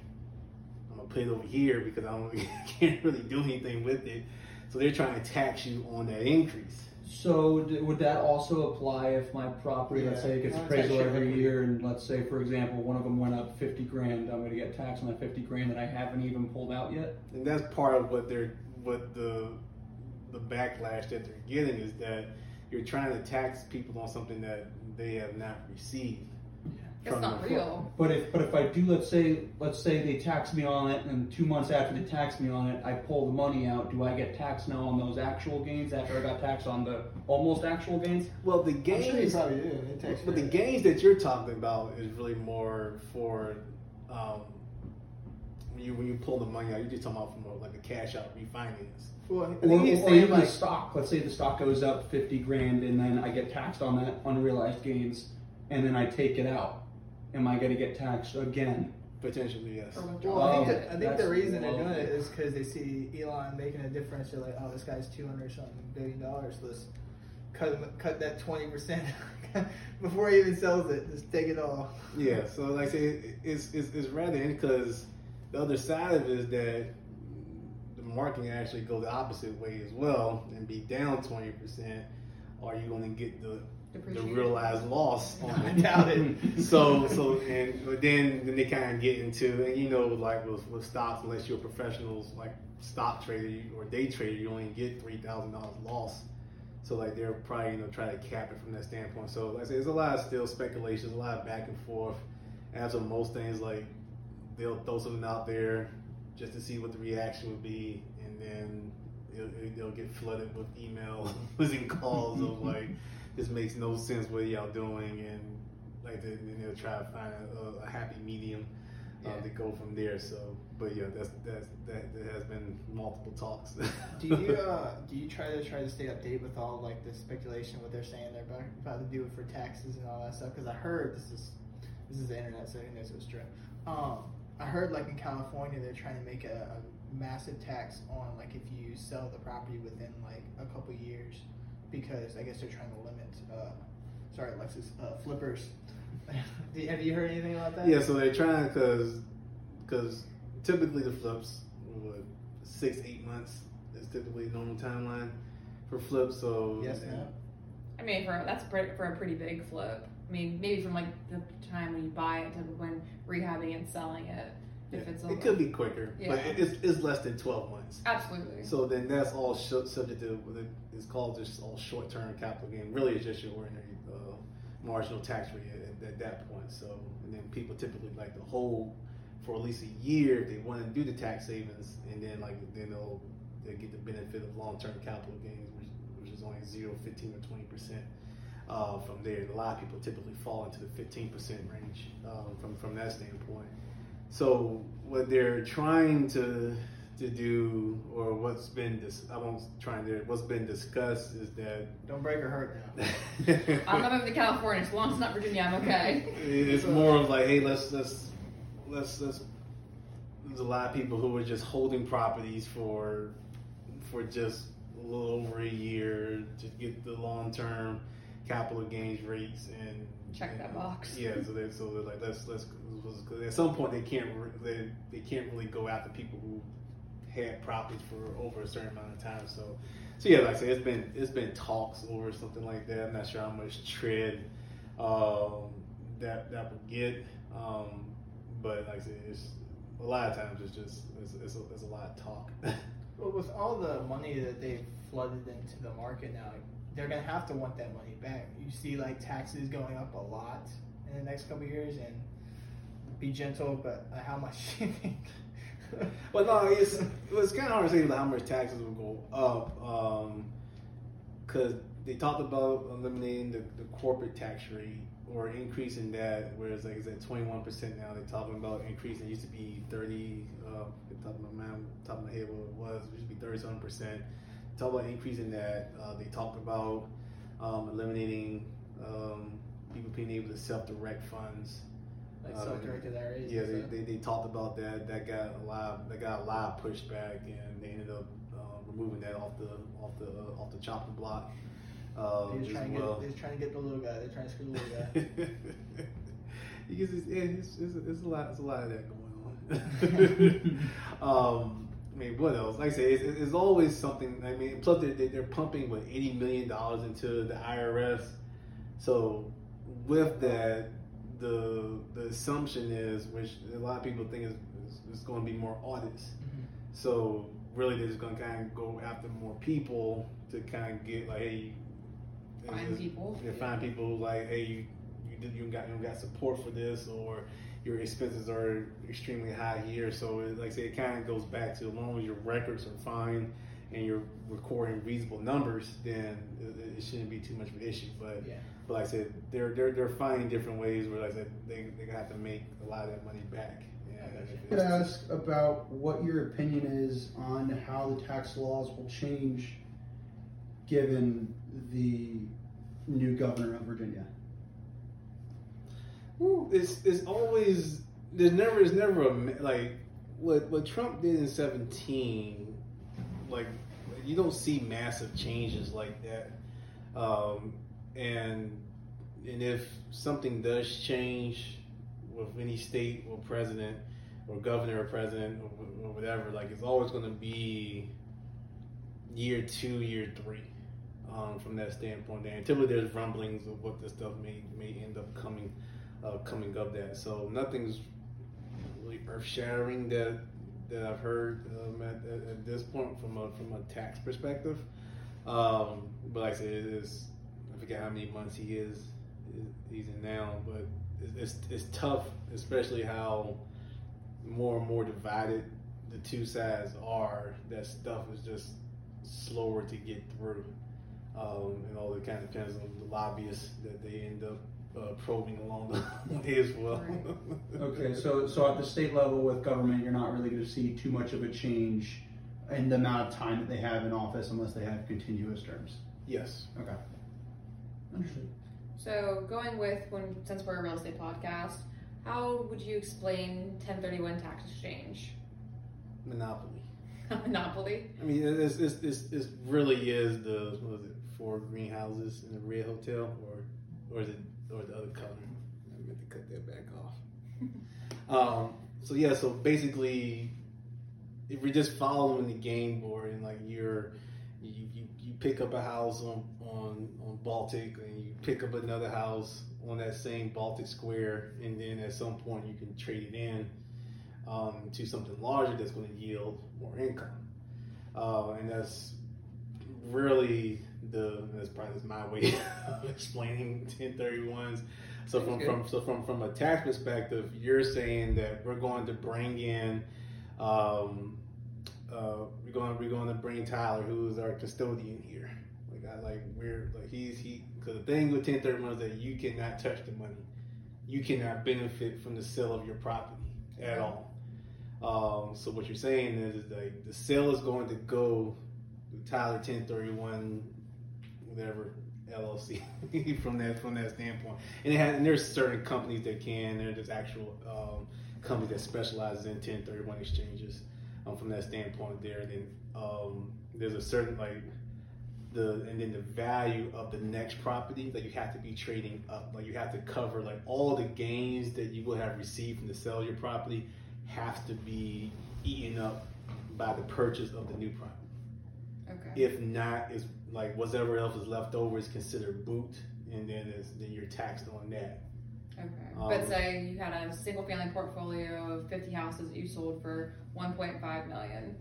I'm gonna put it over here because I don't can't really do anything with it. So they're trying to tax you on that increase. So d- would that also apply if my property, let's say, it gets appraisal every equity. year, and let's say, for example, one of them went up fifty grand, I'm going to get taxed on that fifty grand that I haven't even pulled out yet. And that's part of what they're what the the backlash that they're getting is that you're trying to tax people on something that they have not received. It's from not the- real. But if but if I do, let's say let's say they tax me on it, and two months after they tax me on it, I pull the money out. Do I get taxed now on those actual gains after I got taxed on the almost actual gains? Well, the I'm sure you gains probably do. It But the care gains that you're talking about is really more for um, when you when you pull the money out. You're just talking about from a, like a cash out refinance. That. Well, I Or, think he's or even like, the stock. Let's say the stock goes up fifty grand, and then I get taxed on that unrealized gains, and then I take it out. Am I going to get taxed again? Potentially, yes. Well, withdrawal. I think, Oh, that, I think the reason they're doing it is because they see Elon making a difference. They're like, oh, this guy's two hundred something billion dollars. Let's cut him, cut that twenty percent before he even sells it. Just take it all. Yeah. So like I say, it's, it's it's rather because the other side of it is that the market can actually go the opposite way as well and be down twenty percent. Are you going to get the the realized loss on it? doubt it. so so and but then then they kind of get into and you know like with, with stocks unless you're professionals like stock trader or day trader you only get three thousand dollars loss so like they're probably you know try to cap it from that standpoint so like I say there's a lot of still speculations a lot of back and forth as with most things like they'll throw something out there just to see what the reaction would be and then they'll get flooded with emails and calls of like this makes no sense what y'all doing and like they, and they'll try to find a, a, happy medium uh, Yeah. to go from there so but yeah that's that's that there has been multiple talks Do you uh, do you try to try to stay update with all like the speculation what they're saying they're about, to do it for taxes and all that stuff? Because I heard this is this is the internet, so who knows true. Um, I heard like in California they're trying to make a, a massive tax on like if you sell the property within like a couple years, because I guess they're trying to limit. Uh, sorry, Alexis, uh, flippers. Have you heard anything about that? yeah so they're trying because because typically the flips what six eight months is typically the normal timeline for flips so Yes. No. I mean, for that's pre- for a pretty big flip. I mean, maybe from like the time when you buy it to when rehabbing and selling it. If it's it could be quicker Yeah. it- it's, it's less than 12 months absolutely. So then that's all subject to what it's called just all short term capital gain. Really, it's just your ordinary uh, marginal tax rate at, at that point. So and then people typically like to hold for at least a year if they want to do the tax savings, and then like then they'll they get the benefit of long term capital gains, which, which is only 0, 15, or twenty percent. Uh, from there, a lot of people typically fall into the 15% range um, from from that standpoint. So what they're trying to to do, or what's been dis- I won't try to. What's been discussed is that Don't break or hurt now. I'm not moving to California. As long as it's not Virginia, I'm okay. it's more of like, hey, let's let's let's let's. There's a lot of people who are just holding properties for for just a little over a year to get the long term capital gains rates and Check that box. Yeah, so they so they're like let's let's because at some point they can't re- they they can't really go after people who had properties for over a certain amount of time. So so yeah, like I said, it's been it's been talks over something like that. I'm not sure how much tread um, that that would get, um, but like I said, it's a lot of times it's just it's, it's, a, it's a lot of talk. Well, with all the money that they've flooded into the market now, they're gonna have to want that money back. You see, like taxes going up a lot in the next couple years, and be gentle, but uh, how much? But no, it's it's kind of hard to say how much taxes will go up because they talked about eliminating the, the corporate tax rate or increasing that, whereas like it's at twenty one percent now. They're talking about increasing. It used to be thirty. Uh, top of my mind, top of my head, what it was. It used to be thirty seven percent. Talk about increasing that. Uh, they talked about um, eliminating um, people being able to self direct funds. like Um, self-directed IRAs. Yeah, they, they, they talked about that. That got a lot. That got a lot of pushback, and they ended up uh, removing that off the off the uh, off the chopping block. Uh, They're trying to well. get. They're trying to get the little guy. They're trying to screw the little guy. because it's, yeah, it's, it's, it's a lot. It's a lot of that going on. um, I mean, what else? Like I say, it's, it's always something. I mean, plus they're, they're pumping what eighty million dollars into the IRS. So with that, the the assumption is, which a lot of people think is, is, is going to be more audits. Mhm. So really, they're just going to kind of go after more people to kind of get like, hey, Find this- people. yeah, find people like, hey, you you did you got you got support for this, or your expenses are extremely high here. So it, like I say, it kind of goes back to as long as your records are fine and you're recording reasonable numbers, then it, it shouldn't be too much of an issue. But Yeah. but like I said, they're they're they're finding different ways where like I said they they gonna have to make a lot of that money back. Yeah, I gotcha. if could ask about what your opinion is on how the tax laws will change given the new governor of Virginia. It's it's always there's never there's never a like what what Trump did in seventeen, like you don't see massive changes like that, um, and and if something does change with any state or president or governor or president or, or whatever, like it's always going to be year two, year three. Um, from that standpoint, there typically there's rumblings of what this stuff may may end up coming uh, coming of that. So nothing's really earth shattering that that I've heard um, at, at, this point from a from a tax perspective. Um, but like I said, it is I forget how many months he is he's in now, but it's, it's it's tough, especially how more and more divided the two sides are. That stuff is just slower to get through. Um, and all it kind of depends on the lobbyists that they end up uh, probing along the way as well. Okay, so so at the state level with government, you're not really going to see too much of a change in the amount of time that they have in office unless they have continuous terms. yes. Okay. Understood. So going with when since we're a real estate podcast, how would you explain 1031 tax exchange? Monopoly. Monopoly. I mean, it's, it's, it's, it really is the what was it four greenhouses in the red hotel, or or is it or the other color? I meant to cut that back off. um, so yeah, so basically, if you're just following the game board and like you're you, you, you pick up a house on, on on Baltic and you pick up another house on that same Baltic square, and then at some point you can trade it in um, to something larger that's going to yield more income. Uh, and that's really the that's probably just my way of explaining 1031s. So from, from so from from a tax perspective, you're saying that we're going to bring in um, uh, we're going we're going to bring Tyler, who's our custodian here. Like I like we're like he's he because the thing with 1031 is that you cannot touch the money, you cannot benefit from the sale of your property at all. Um, so what you're saying is, is like the sale is going to go Tyler 1031, whatever LLC from that from that standpoint. And it has, and there's certain companies that can. and There's actual um, companies that specialize in 1031 exchanges. Um, from that standpoint, there. And then um, there's a certain like the and then the value of the next property that you have to be trading up. Like you have to cover like all the gains that you will have received from the sale of your property has to be eaten up by the purchase of the new property. Okay. If not, it's like whatever else is left over is considered boot, and then then you're taxed on that. Okay. Um, but say you had a single family portfolio of 50 houses that you sold for 1.5 million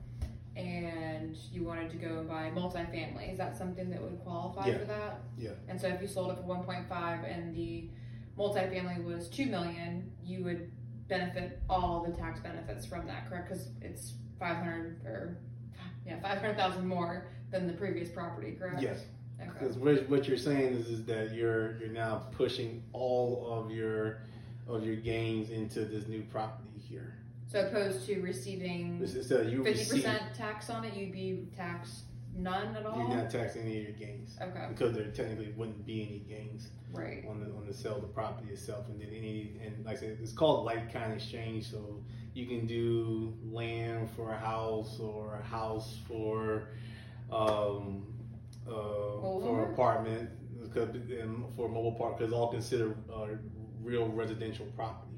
and you wanted to go and buy multifamily. Is that something that would qualify Yeah. for that? Yeah. And so if you sold it for 1.5 and the multifamily was 2 million, you would benefit all the tax benefits from that, correct? Cuz it's 500 or yeah, 500,000 more than the previous property, correct? Yes. Okay. Because what, what you're saying is, is that you're you're now pushing all of your of your gains into this new property here. So opposed to receiving that you fifty percent tax on it, you'd be taxed none at all. you're not taxing any of your gains Okay, because there technically wouldn't be any gains right. on the on the sale of the property itself, and then any and like I said, it's called like kind exchange. So you can do land for a house or a house for um uh for apartment because and for a mobile park because all considered uh, real residential property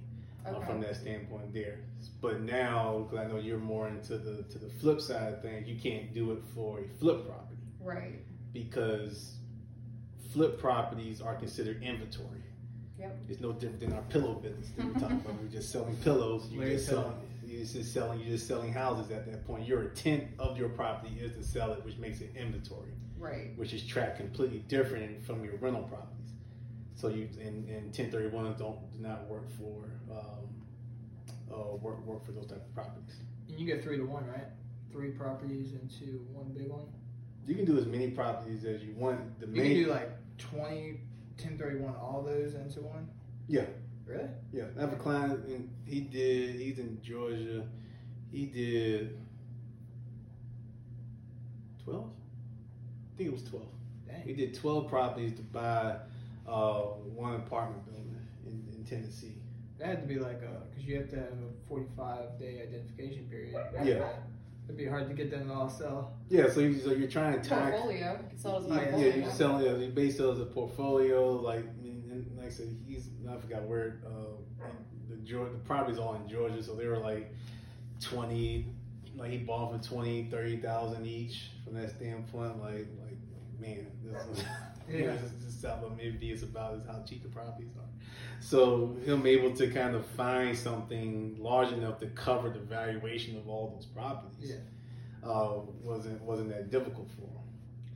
uh, from that standpoint there. But now, because I know you're more into the to the flip side of things, you can't do it for a flip property Right. because flip properties are considered inventory. Yep. It's no different than our pillow business that we talk about. We're just selling pillows. You're just selling. You're just selling. You're just selling houses at that point. Your intent of your property is to sell it, which makes it inventory, Right. which is tracked completely different from your rental properties. So you and, and 1031s don't do not work for um, uh, work work for those type of properties. And you get three to one, right? Three properties into one big one. You can do as many properties as you want. The You main can do like 20, 1031, all those into one. Yeah. Really? Yeah, I have a client, and he did. He's in Georgia. He did twelve. I think it was twelve. He did twelve properties to buy uh, one apartment building in, in Tennessee. That had to be like a because you have to have a forty-five day identification period. Yeah. It'd be hard to get them to all sell. Yeah, so you, so you're trying to tax. Portfolio. Sell it as a Yeah, Yeah, you're selling it. You base it as a portfolio. Like, and, and like I said, he's I forgot where uh, the Georgia, the property's all in Georgia, so they were like twenty. Like he bought for twenty, thirty thousand each. From that standpoint, like, like man, this is. Yeah. this is just how maybe it's about is how cheap the properties are. So him able to kind of find something large enough to cover the valuation of all those properties Yeah. uh, wasn't wasn't that difficult for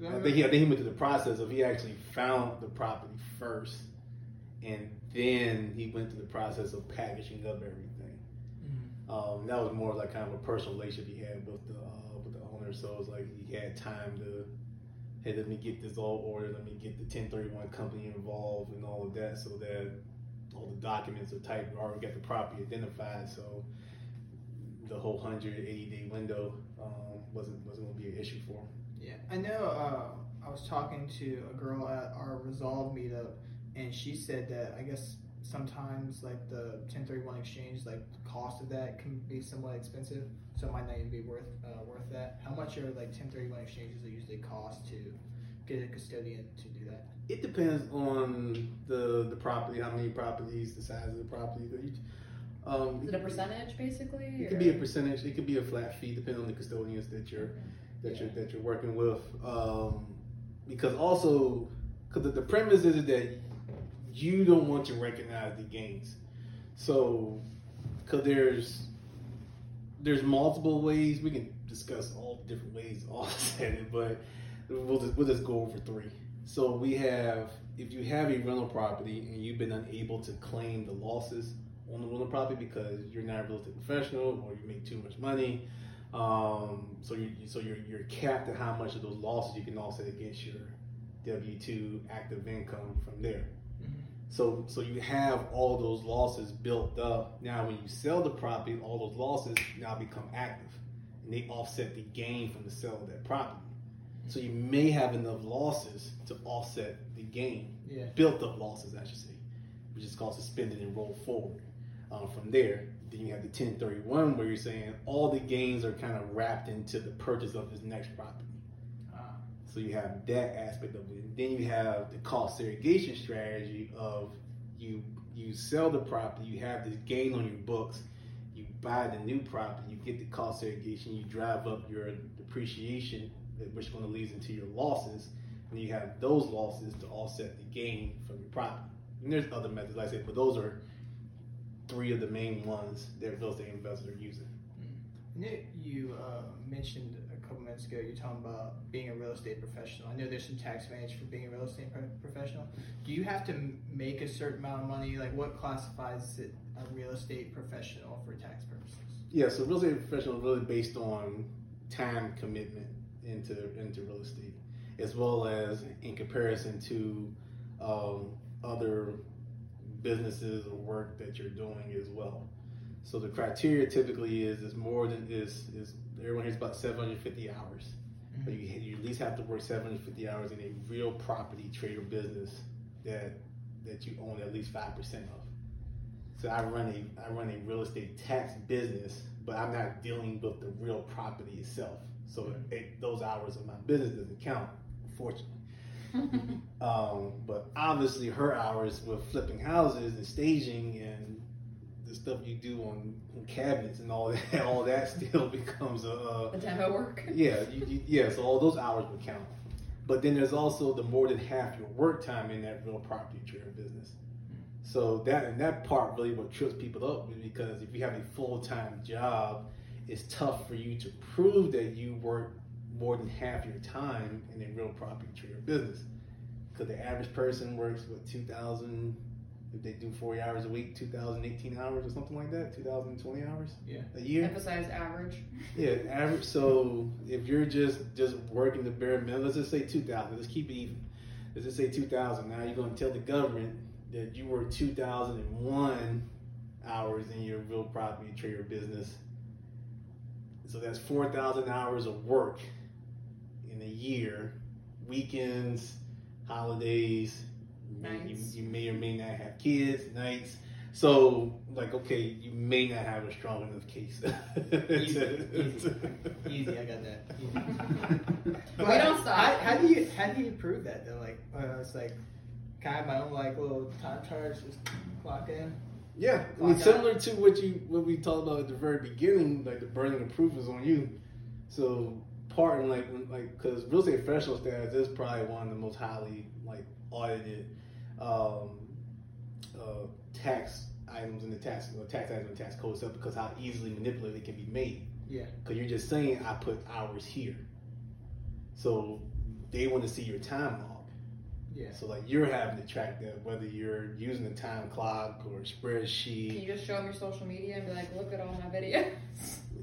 him. I think he, I think he went through the process of he actually found the property first, and then he went through the process of packaging up everything. Mhm. Um, that was more like kind of a personal relationship he had with the uh, with the owner. So it was like he had time to, hey, let me get this all ordered. Let me get the 1031 company involved and all of that, so that all the documents are typed. We already got the property identified, so the whole 180 day window um, wasn't wasn't going to be an issue for him. Yeah, I know. Uh, I was talking to a girl at our Resolve meetup, and she said that I guess sometimes like the 1031 exchange, like the cost of that can be somewhat expensive, so it might not even be worth uh, worth that. How much are like 1031 exchanges that usually cost to get a custodian to do that? It depends on the the property, how many properties, the size of the property. Um, Is it a percentage basically? It or- could be a percentage. It could be a flat fee, depending on the custodians that you're that you're that you're working with. Um, because also, because the, the premise is that you don't want to recognize the gains. So, because there's there's multiple ways we can discuss all different ways all said it, but we'll just, we'll just go over three. So we have if you have a rental property and you've been unable to claim the losses on the rental property because you're not a real estate professional or you make too much money, um, so you so you're you're capped at how much of those losses you can offset against your W two active income from there. So so you have all those losses built up. Now when you sell the property, all those losses now become active. And they offset the gain from the sale of that property. So you may have enough losses to offset the gain. Yeah. Built up losses, I should say, which is called suspended and roll forward. Um, from there, then you have the 1031 where you're saying all the gains are kind of wrapped into the purchase of this next property. So you have that aspect of it. Then you have the cost segregation strategy of you you sell the property, you have this gain on your books, you buy the new property, you get the cost segregation, you drive up your depreciation, which going to lead into your losses, and you have those losses to offset the gain from your property. And there's other methods, like I said, but those are three of the main ones that real estate investors are using. I know you uh, mentioned ago, you're talking about being a real estate professional. I know there's some tax advantage for being a real estate professional. Do you have to make a certain amount of money? Like, what classifies it a real estate professional for tax purposes? Yeah, so real estate professional is really based on time commitment into into real estate, as well as in comparison to um, other businesses or work that you're doing as well. So the criteria typically is is more than is is everyone here's about 750 hours, but you, you at least have to work 750 hours in a real property trade or business that that you own at least five percent of. So I run a I run a real estate tax business, but I'm not dealing with the real property itself. So it, those hours of my business doesn't count, unfortunately. um, but obviously, her hours with flipping houses and staging and the stuff you do on, on cabinets and all that, all that still becomes a uh, the demo work. yeah, you, you, yeah. So all those hours would count. But then there's also the more than half your work time in that real property trade or business. So that and that part really what trips people up because if you have a full time job, it's tough for you to prove that you work more than half your time in a real property trade or business. Because the average person works what two thousand if they do 40 hours a week, 2,018 hours or something like that, 2,020 hours Yeah. a year. Emphasize average. Yeah, average. So if you're just just working the bare minimum, let's just say two thousand. Let's keep it even. Let's just say two thousand. Now you're going to tell the government that you work two thousand and one hours in your real property trade or business. So that's four thousand hours of work in a year, weekends, holidays. You, may- you, you may or may not have kids, nights. So, like, okay, you may not have a strong enough case. Easy, easy. Easy, I got that. Easy. We don't stop. How, how do you how do you prove that though? Like, uh, it's like, kind of my own like little time charge? Just clock in. Yeah, I mean, out. similar to what you what we talked about at the very beginning, like the burden of proof is on you. So part in like like because real estate professional status is probably one of the most highly like audited um, uh, tax items in the tax or tax items in the tax code itself because how easily manipulated it can be made. Yeah. Because you're just saying I put hours here, so they want to see your time log. Yeah. So like you're having to track that whether you're using a time clock or spreadsheet. Can you just show them your social media and be like, look at all my videos?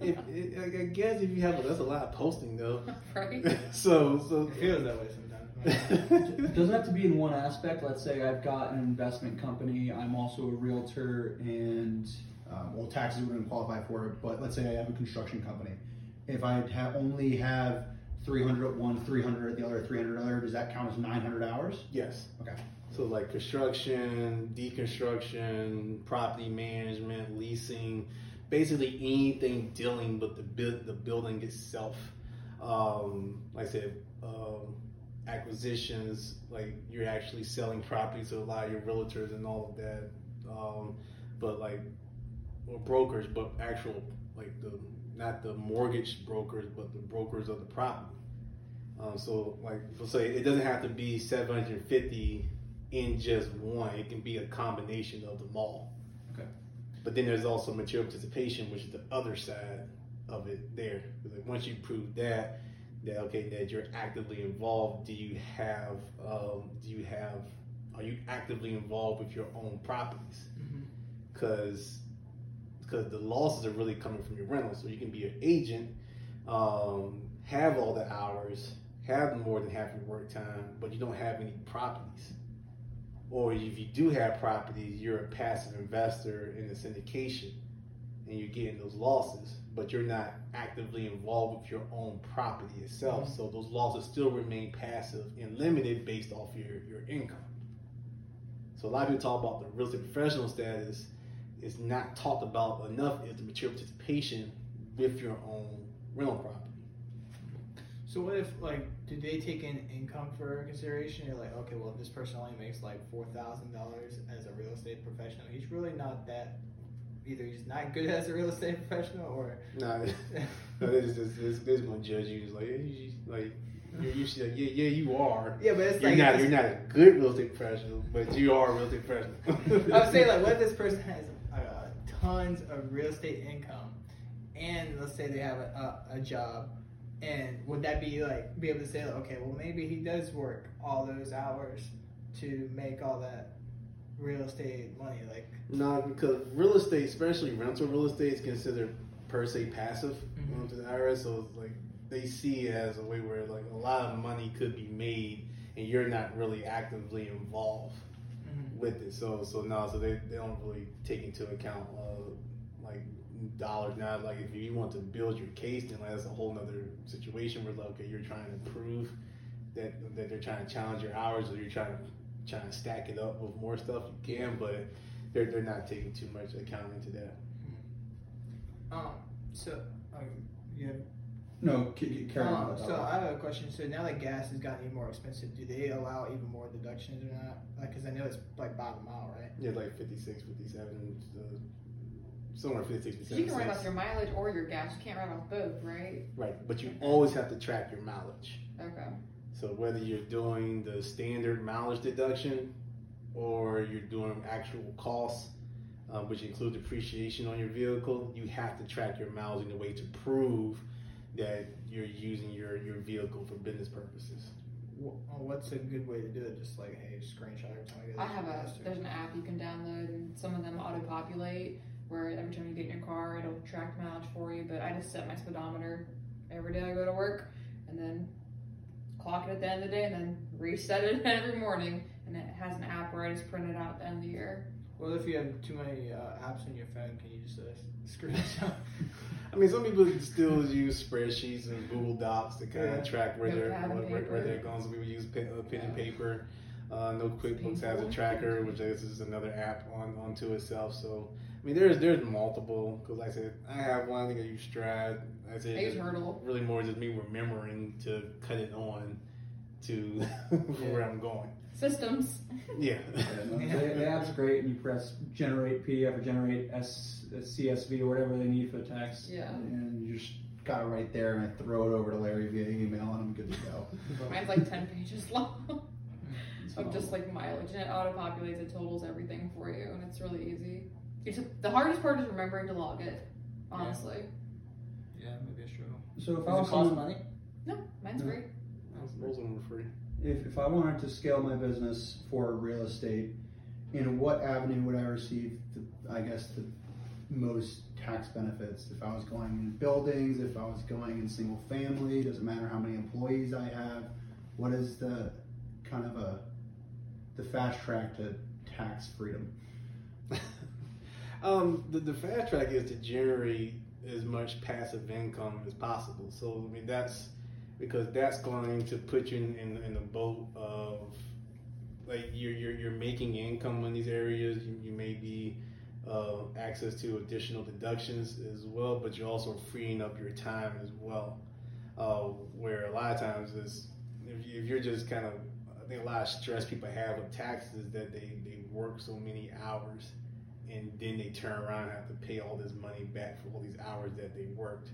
If, I I guess if you have, that's a lot of posting though. right? so, so It feels that way sometimes. It doesn't have to be in one aspect. Let's say I've got an investment company. I'm also a realtor, and um, well, taxes wouldn't qualify for it. But let's say I have a construction company. If I ha- only have 300 at one, 300 at the other, 300 at the other, does that count as 900 hours? yes. Okay. So like construction, deconstruction, property management, leasing, basically anything dealing with the build, the building itself. Um, like I said, um, acquisitions, like you're actually selling properties to a lot of your realtors and all of that. Um, but like, or brokers, but actual like the not the mortgage brokers, but the brokers of the property. Um, so like, say it doesn't have to be 750 in just one. It can be a combination of them all. Okay. But then there's also material participation, which is the other side of it there. Like once you prove that, that okay, that you're actively involved, do you have, um, do you have, are you actively involved with your own properties? Because because the losses are really coming from your rentals. So you can be an agent, um, have all the hours, have more than half your work time, but you don't have any properties. or if you do have properties, you're a passive investor in the syndication, and you're getting those losses, but you're not actively involved with your own property itself. Mhm. So those losses still remain passive and limited based off your your income. So a lot of people talk about the real estate professional status. It's not talked about enough is the material participation with your own rental property. So what if like do they take in income for consideration? You're like, okay, well, if this person only makes like four thousand dollars as a real estate professional, he's really not that. Either he's not good as a real estate professional, or Nah, no, they just, just, just, they gonna judge you. Just like, yeah, you, like you're usually like, yeah, yeah, you are. yeah, but it's You're like not, you're not a good real estate professional, but you are a real estate professional. I would say like, what if this person has uh, tons of real estate income, and let's say they have a, a, a job, and would that be like be able to say like, okay, well maybe he does work all those hours to make all that real estate money, like No, because real estate, especially rental real estate, is considered per se passive Mhm. um, to the IRS. So it's like they see it as a way where like a lot of money could be made, and you're not really actively involved with it. So so no, so they, they don't really take into account uh, like dollars. Now, like if you want to build your case, then like, that's a whole nother situation where like okay, you're trying to prove that that they're trying to challenge your hours, or you're trying to trying to stack it up with more stuff. You can, but they're they're not taking too much account into that. um. So um, yeah. No, c- c- carry. Um, with that so one. I have a question. So now that gas has gotten even more expensive, do they allow even more deductions or not? Like, cause I know it's like bottom the mile, right? Yeah, like 56, 57, uh, somewhere 56, 'Cause 57 you can write off your mileage or your gas. You can't write off both, right? Right, but you always have to track your mileage. Okay. So whether you're doing the standard mileage deduction or you're doing actual costs, um, which include depreciation on your vehicle, you have to track your miles in a way to prove that you're using your, your vehicle for business purposes. Uh, What's a good way to do it? Just like, hey, screenshot every time I get I have a gas there's an app you can download and some of them auto populate where every time you get in your car it'll track mileage for you. But I just set my speedometer every day I go to work and then clock it at the end of the day and then reset it every morning and it has an app where I just print it out at the end of the year. Well, if you have too many uh, apps on your phone, can you just uh, screenshot? I mean, some people still use spreadsheets and Google Docs to kind Yeah. of track where they're Notepad where, and where, where they're going. Some people use pen, uh, pen and paper. Uh, no QuickBooks has a tracker, which is is another app on onto itself. So I mean, there's there's multiple. Because like I said, I have one. I think I use Stride. I said I use Hurdlr. Really more just me remembering to cut it on to where I'm going. Systems. Yeah. Yeah, the, the app's great, and you press generate PDF or generate S, CSV or whatever they need for the text. Yeah. And you just got it right there, and I throw it over to Larry via email, and I'm good to go. Mine's like ten pages long So, of just like mileage and it auto populates, it totals everything for you and it's really easy. It's the hardest part is remembering to log it, honestly. yeah, maybe a struggle. so if Does I it was cost someone, money? No, mine's No. free. Most of them are free. if, if I wanted to scale my business for real estate, in what avenue would I receive, the, I guess, the most tax benefits? If I was going in buildings, if I was going in single family, doesn't matter how many employees I have? What is the kind of a the fast track to tax freedom? um, the, the fast track is to generate as much passive income as possible. So I mean that's because that's going to put you in, in, in the boat of like you're, you're you're making income in these areas. You, you may be uh, access to additional deductions as well, but you're also freeing up your time as well. Uh, where a lot of times is if, you, if you're just kind of I think a lot of stress people have with taxes is that they, they work so many hours and then they turn around and have to pay all this money back for all these hours that they worked.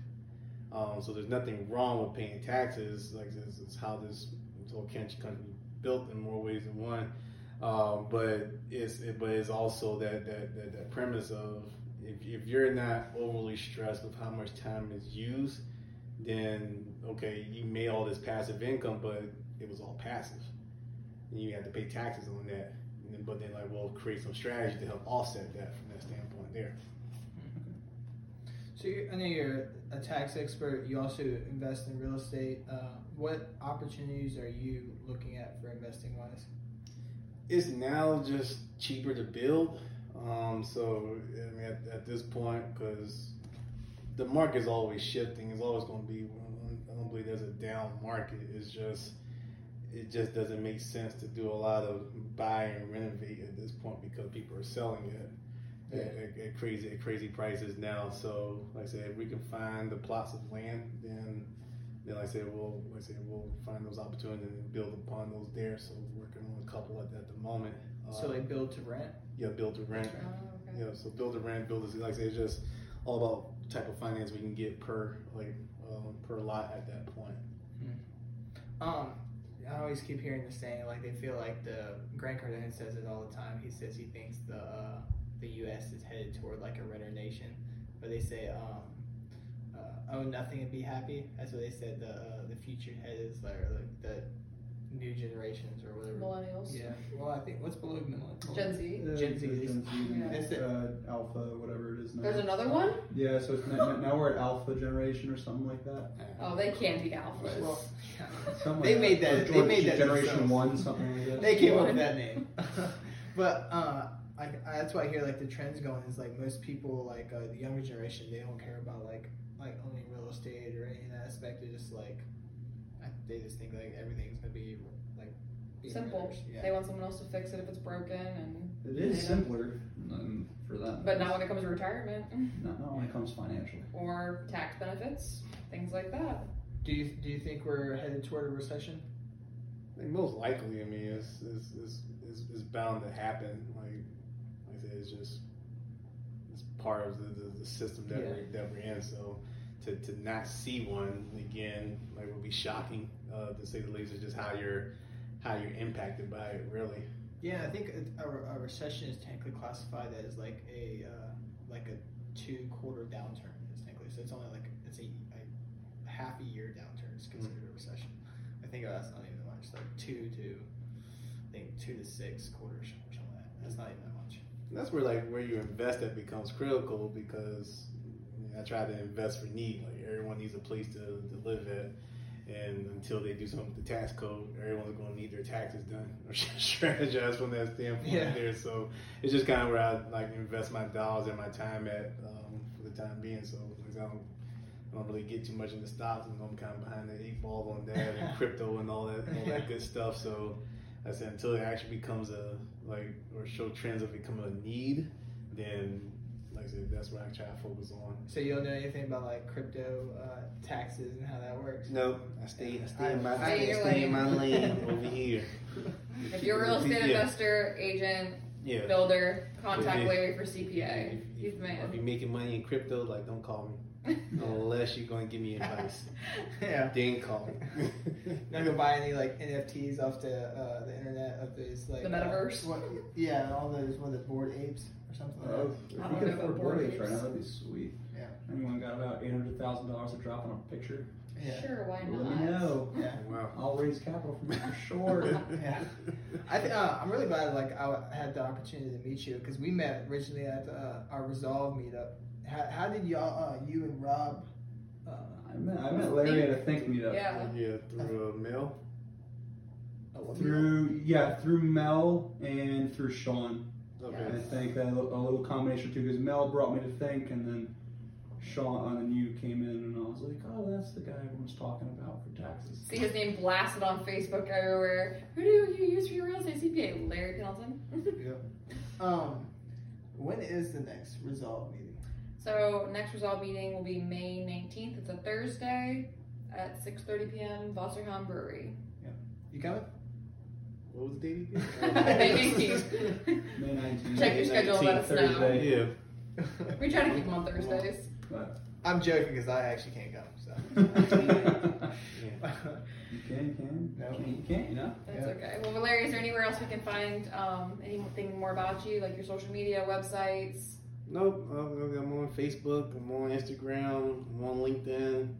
Um, so there's nothing wrong with paying taxes. Like this is how this, whole country built in more ways than one. Um, but it's it, but it's also that that, that, that premise of if, if you're not overly stressed with how much time is used, then okay, you made all this passive income, but it was all passive, and you have to pay taxes on that. And then, but then like, well, create some strategy to help offset that from that standpoint there. So I know you're a tax expert. You also invest in real estate. Uh, what opportunities are you looking at for investing wise? it's now just cheaper to build. Um, so I mean, at, at this point, because the market is always shifting, it's always going to be. I don't believe there's a down market. It's just it just doesn't make sense to do a lot of buy and renovate at this point because people are selling it at, at, at crazy at crazy prices now. So like I said, if we can find the plots of land, then then like I said, we'll like I said, we'll find those opportunities and build upon those there. So we're working on a couple at, at the moment. So Uh, they build to rent. yeah, build to rent. Oh, okay. Yeah, so build to rent, build to like I say, it's just all about type of finance we can get per like um, per lot at that point. Um, I always keep hearing the saying like they feel like the Grant Cardone says it all the time. He says he thinks the uh, the U.S. is headed toward like a renter nation, but they say um, uh, own nothing and be happy. That's what they said. The uh, the future head is like, like the new generations or whatever. Millennials. Yeah. Well, I think what's below millennials? Gen Z. The- Gen Z is- Gen Z, Yeah. That's it. uh, alpha, whatever it is now. There's another one? Yeah, so it's now, now we're at alpha generation or something like that. Oh, they can't be alphas. Well, Something They like made that- Or they made that generation themselves. one, something like that. They came up with that name. but uh, I, I, that's why I hear like the trends going is like most people like uh, the younger generation they don't care about like like owning real estate or any of that aspect. They just like I, they just think like everything's gonna be like being Simple. renters. Yeah. They want someone else to fix it if it's broken, and It is Yeah. simpler than for them. but not when it comes to retirement Not, not when it comes financially. or tax benefits, things like that. do you do you think we're headed toward a recession? I think most likely, I mean, it's it's, it's, it's, it's bound to happen. Like, like I said, it's just it's part of the, the, the system that Yeah. we're that we're in. So to, to not see one again, like, would be shocking. Uh, to say the least, is just how you're how you're impacted by it. Really, Yeah, I think a, a, recession is technically classified as like a uh, like a two quarter downturn. Is technically so it's only like it's a, a half a year downturn is considered a recession. I think that's not even that much. Like two to I think two to six quarters or something like that. That's not even that much. And that's where like where you invest that becomes critical because I try to invest for need. Like everyone needs a place to, to live at. And until they do something with the tax code, everyone's going to need their taxes done or strategize from that standpoint Yeah. there. So it's just kind of where I like invest my dollars and my time at um, for the time being. So like, I don't, I don't really get too much into stocks, and I'm kind of behind the eight ball on that and crypto and all that, all that good stuff. So I said until it actually becomes a like or show trends of becoming a need, then like I said, that's what I try to focus on. So you don't know anything about like crypto uh, taxes and how that works? No, I stay, I stay in my, Stay stay in my lane. lane over here. If you're a real estate Yeah. investor, agent, Yeah. builder, contact If- Larry for CPA. If, He's if, the if you're making money in crypto, like don't call me unless you're gonna give me advice. yeah. then call me. Not gonna buy any like NFTs off the uh, the internet of these like The metaverse? Uh, what, yeah, all those what are the bored apes or something like Oh, that. if I we don't could know about afford board board right now, that'd be sweet. Yeah. Anyone got about eight hundred thousand dollars to drop on a picture? Yeah. Sure, why Let not? me know. Yeah. wow. I'll raise capital from it for sure. Yeah. I th- uh, I'm really glad like I had the opportunity to meet you because we met originally at uh, our Resolve meetup. How, how did y'all, uh, you and Rob? Uh, I met I met Larry at a Think meetup. Yeah. Yeah, through uh, mail. oh, what Through yeah, through Mel and through Sean. Okay. I think that a little, a little combination too, because Mel brought me to Think, and then Sean and you came in, and I was like, oh, that's the guy everyone's talking about for taxes. See his name blasted on Facebook everywhere. Who do you use for your real estate CPA? Larry Pendleton. Yeah. Um, when is the next Resolve meeting? so next resolve meeting will be May 19th. It's a Thursday at 6:30 p.m. Wasserham Brewery. Yeah. You coming? What was the date again? May 19th. May 19th. Check your schedule. Let us know. Thursday. yeah. We try to keep them on Thursdays. But I'm joking because I actually can't come. So. yeah. you can, you can. No. You can, you can't, you know. That's Yeah. okay. Well, Larry, is there anywhere else we can find um, anything more about you, like your social media, websites? Nope. I'm I'm on Facebook. I'm on Instagram. I'm on LinkedIn.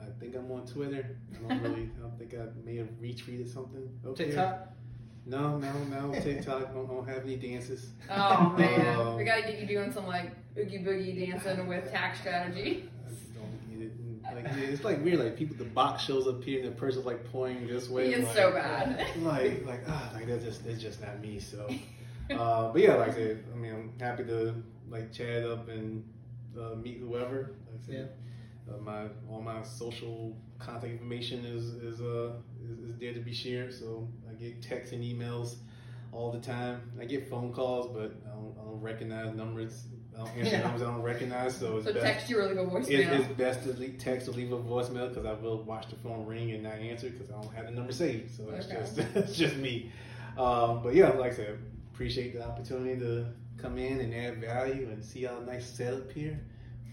I think I'm on Twitter. I don't really. I don't think I may have retweeted something. Okay. TikTok. No, no, no. TikTok. I don't, I don't have any dances. Oh man, Um, we gotta get you doing some like oogie boogie dancing with tax strategy. Don't get it. Like yeah, it's like weird. Like people, the box shows up here, and the person's like pointing this way. It's like, so bad. Like like ah, like that's just it's just not me. So, uh, but yeah, like I said, I mean, I'm happy to like chat up and uh, meet whoever. Like I said, uh, my all my social contact information is is uh is, is there to be shared. So I get texts and emails all the time. I get phone calls, but I don't, I don't recognize numbers. I don't answer Yeah. numbers I don't recognize. So it's So best. text you or leave a voicemail. it's best to leave, text or leave a voicemail because I will watch the phone ring and not answer because I don't have the number saved. So it's Okay. just it's just me. Um, but yeah, like I said, appreciate the opportunity to come in and add value and see our nice setup here,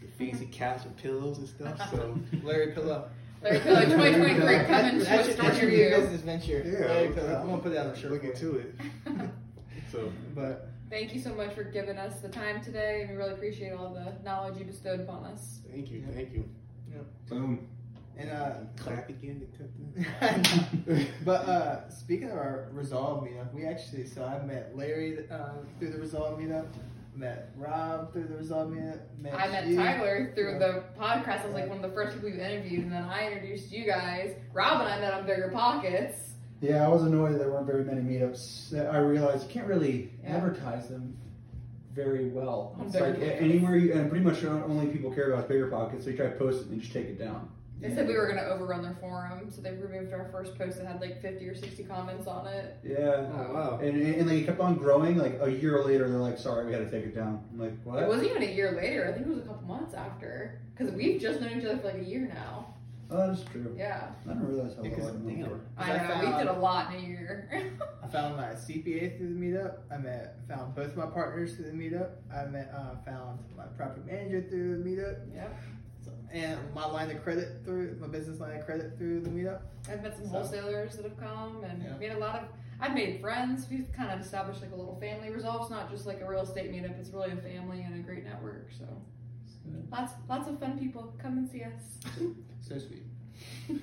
the fancy couch and pillows and stuff. So Larry Pillow. Larry Pillow 2023 coming to That's a your- store near you. business venture. Yeah, Larry Pillow. I'm gonna put that on the shirt. look into it. So But Thank you so much for giving us the time today, and we really appreciate all the knowledge you bestowed upon us. thank you, Yeah. thank you. Yeah. Boom. and uh, Clap again to cut the- but uh, speaking of our Resolve meetup, we actually so I met Larry uh, through the Resolve meetup, met Rob through the meetup, met I met you. Tyler through the podcast. I was like one of the first people you interviewed, and then I introduced you guys. Rob and I met on Bigger Pockets. Yeah, I was annoyed that there weren't very many meetups. I realized you can't really Yeah. advertise them very well. On It's like Pockets. anywhere you, and pretty much only people care about bigger pockets. So you try to post it and just take it down. They said we were going to overrun their forum, so they removed our first post that had like 50 or 60 comments on it. Yeah. Oh wow. And, and, and like it kept on growing. Like a year later, they're like, "Sorry, we had to take it down." I'm like, "What?" It wasn't even a year later. I think it was a couple months after. Because we've just known each other for like a year now. Oh, that's true. Yeah. I didn't realize how Because, long damn. it was. I I know. we did a lot in a year. I found my CPA through the meetup. I met found both my partners through the meetup. I met uh, found my property manager through the meetup, yep. So, and my line of credit through my business line of credit through the meetup. I've met some So- wholesalers that have come, and Yeah. had a lot of. I've made friends. We've kind of established like a little family resolve. It's not just like a real estate meetup. It's really a family and a great network. So lots, lots of fun people. Come and see us. So sweet.